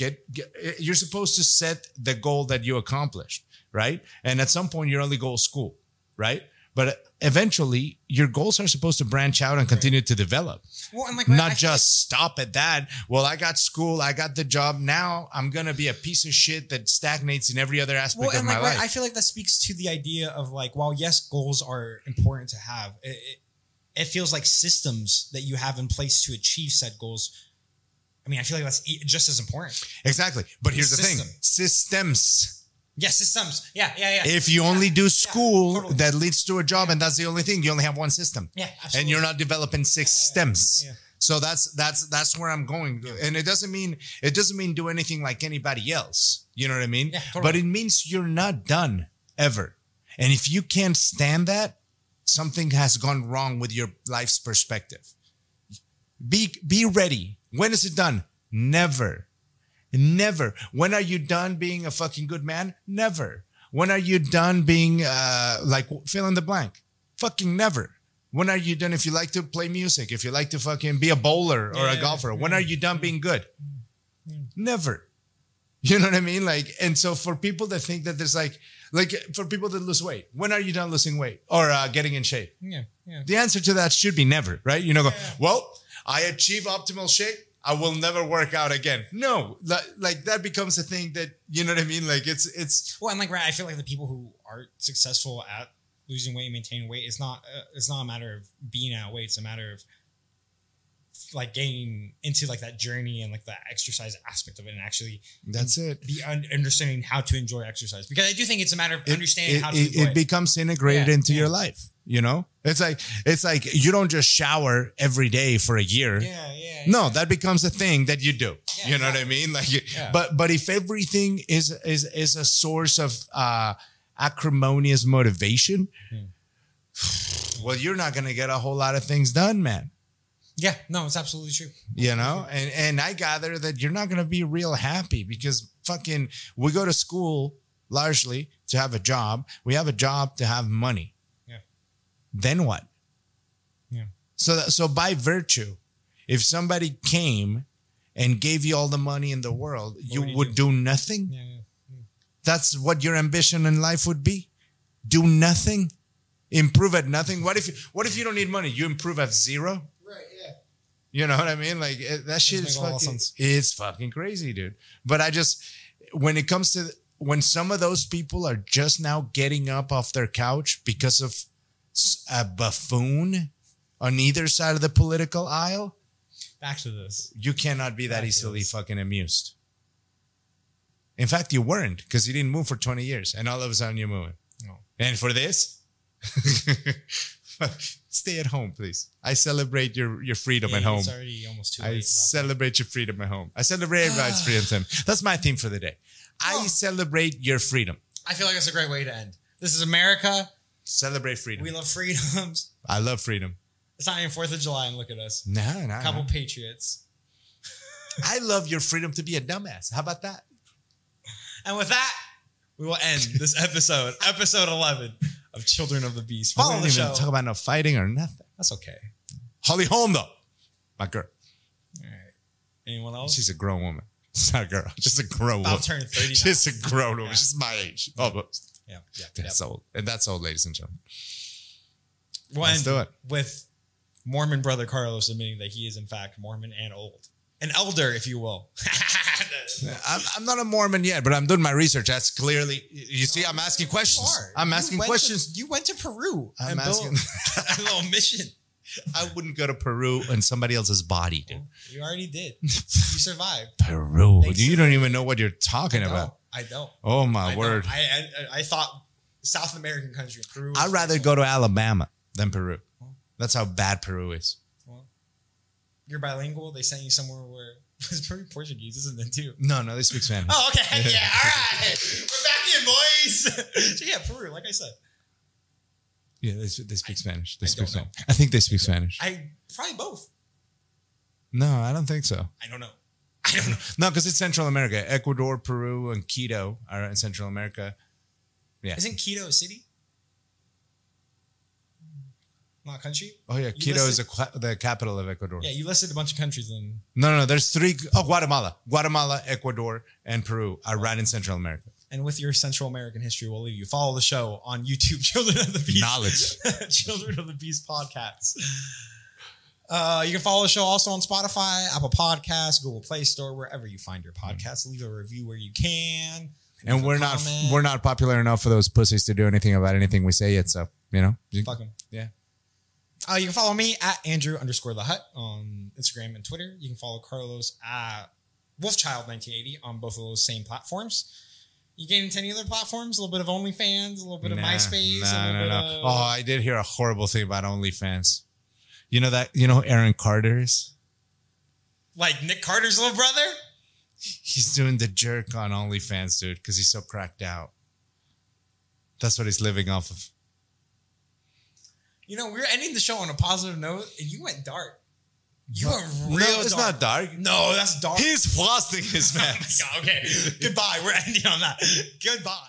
get, get you're supposed to set the goal that you accomplished right? And at some point your only goal is school right? But eventually your goals are supposed to branch out and continue to develop. Well, and like not feel just stop at that well i got school i got the job now i'm gonna be a piece of shit that stagnates in every other aspect well, of and my like life. I feel like that speaks to the idea of like, while yes, goals are important to have, it, it, it feels like systems that you have in place to achieve said goals. I mean, I feel like that's just as important. exactly. But here's the thing. Systems. Yeah, systems. Yeah, yeah, yeah. if you only do school totally. that leads to a job and that's the only thing. You only have one system. Yeah, absolutely. and you're not developing six stems yeah. so that's that's that's where i'm going. And it doesn't mean it doesn't mean do anything like anybody else. You know what i mean? Yeah, totally. but it means you're not done ever. And if you can't stand that something has gone wrong with your life's perspective. Be be ready when is it done? Never. Never. When are you done being a fucking good man? Never. When are you done being uh like fill in the blank? Fucking never. When are you done if you like to play music if you like to fucking be a bowler or a Yeah, golfer? When are you done being good? Never. You know what i mean? Like and so for people that think that there's like like for people that lose weight when are you done losing weight or uh, getting in shape? Yeah, yeah. the answer to that should be never, right? You know, go, well, I achieve optimal shape. I will never work out again. No, like, that becomes a thing that, you know what I mean? Like it's, it's, Well, and like right, I feel like the people who are successful at losing weight, and maintaining weight, it's not uh, it's not a matter of being at weight. It's a matter of like getting into like that journey and like that exercise aspect of it, and actually that's it. be un- understanding how to enjoy exercise. Because I do think it's a matter of It, understanding it, how to it, it becomes integrated Yeah, into yeah. your life. You know, it's like, it's like you don't just shower every day for a year. yeah, yeah. No, that becomes a thing that you do. you know what I mean? Like, Yeah. but but if everything is is is a source of uh, acrimonious motivation, well, you're not gonna get a whole lot of things done, man. Yeah, no, it's absolutely true. You know, and and I gather that you're not gonna be real happy because fucking we go to school largely to have a job. We have a job to have money. Yeah. Then what? Yeah. So that, so by virtue, if somebody came and gave you all the money in the world, you would you would do, nothing. Yeah, yeah. That's what your ambition in life would be. Do nothing. Improve at nothing. What if what if you don't need money? You improve at zero? You know what I mean? Like it, that shit is make a lot of fucking. It's fucking crazy, dude. But I just when it comes to when some of those people are just now getting up off their couch because of a buffoon on either side of the political aisle, Back to this. you cannot be that That easily fucking amused. In fact, you weren't because you didn't move for 20 years and all of a sudden you're moving. No. And for this, stay at home, please. I celebrate your, your freedom Yeah, at home. It's already almost too late. I wrap up. celebrate your freedom at home. I celebrate everybody's freedom. That's my theme for the day. I Oh. celebrate your freedom. I feel like it's a great way to end. This is America. Celebrate freedom. We love freedoms. I love freedom. It's not even Fourth of July, and look at us. No, no, A couple no. patriots. I love your freedom to be a dumbass. How about that? And with that, we will end this episode, episode 11 of Children of the Beast. We Follow didn't the even show. talk about no fighting or nothing. That's okay. Holly Holm, though, my girl. All right. Anyone else? She's a grown woman. She's not a girl. She's a grown About woman. turn 30 now. She's a grown woman. Yeah. She's my age. Almost. yeah, yeah, yeah. That's old. And that's old, ladies and gentlemen. We'll Let's do it. with Mormon brother Carlos admitting that he is in fact Mormon and old, an elder, if you will. I'm, I'm not a Mormon yet, but I'm doing my research. That's clearly, you see, I'm asking questions. You. I'm You asking to- questions. you went to Peru I'm and asking- a little mission. I wouldn't go to Peru in somebody else's body, dude. You already did. You survived. Peru. Thanks You don't even know what you're talking No, about. I don't. Oh my I word. I, I I thought South American country, Peru. I'd rather go to Alabama than Peru. That's how bad Peru is. Well, You're bilingual. They sent you somewhere where it's pretty Portuguese, isn't it too? No, no, they speak Spanish. Oh, okay. Yeah. All right. We're back in, boys. so yeah, Peru. Like I said, Yeah, they, they speak Spanish. They I speak don't know. Spanish. I think they speak Spanish. I probably both. No, I don't think so. I don't know. I don't know. No, because it's Central America. Ecuador, Peru, and Quito are in Central America. Yeah. Isn't Quito a city? Not country? Oh yeah, You Quito is listed- the, qua- the capital of Ecuador. Yeah, you listed a bunch of countries and No, no, no. There's three. Oh, Guatemala, Guatemala, Ecuador, and Peru are right in Central America. and with your Central American history, we'll leave you. Follow the show on YouTube, Children of the Beast. Knowledge. Children of the Beast podcast. Uh, you can follow the show also on Spotify, Apple Podcasts, Google Play Store, wherever you find your podcasts. Leave a review where you can. And Leave a we're not comment. we're not popular enough for those pussies to do anything about anything we say yet. So you know, Fuck 'em. yeah. Uh, you can follow me at Andrew underscore the Hut on Instagram and Twitter. You can follow Carlos at Wolfchild1980 on both of those same platforms. You get into any other platforms? A little bit of OnlyFans, a little bit of Nah, MySpace. a No, little no, bit no. Of, Oh, I did hear a horrible thing about OnlyFans. You know that you know who Aaron Carter is? like Nick Carter's little brother. He's doing the jerk on OnlyFans, dude, because he's so cracked out. That's what he's living off of. You know, we are ending the show on a positive note, and you went dark. You are real no, it's dark. not dark. No, that's dark. He's frosting his Oh man. okay, goodbye. We're ending on that. Goodbye.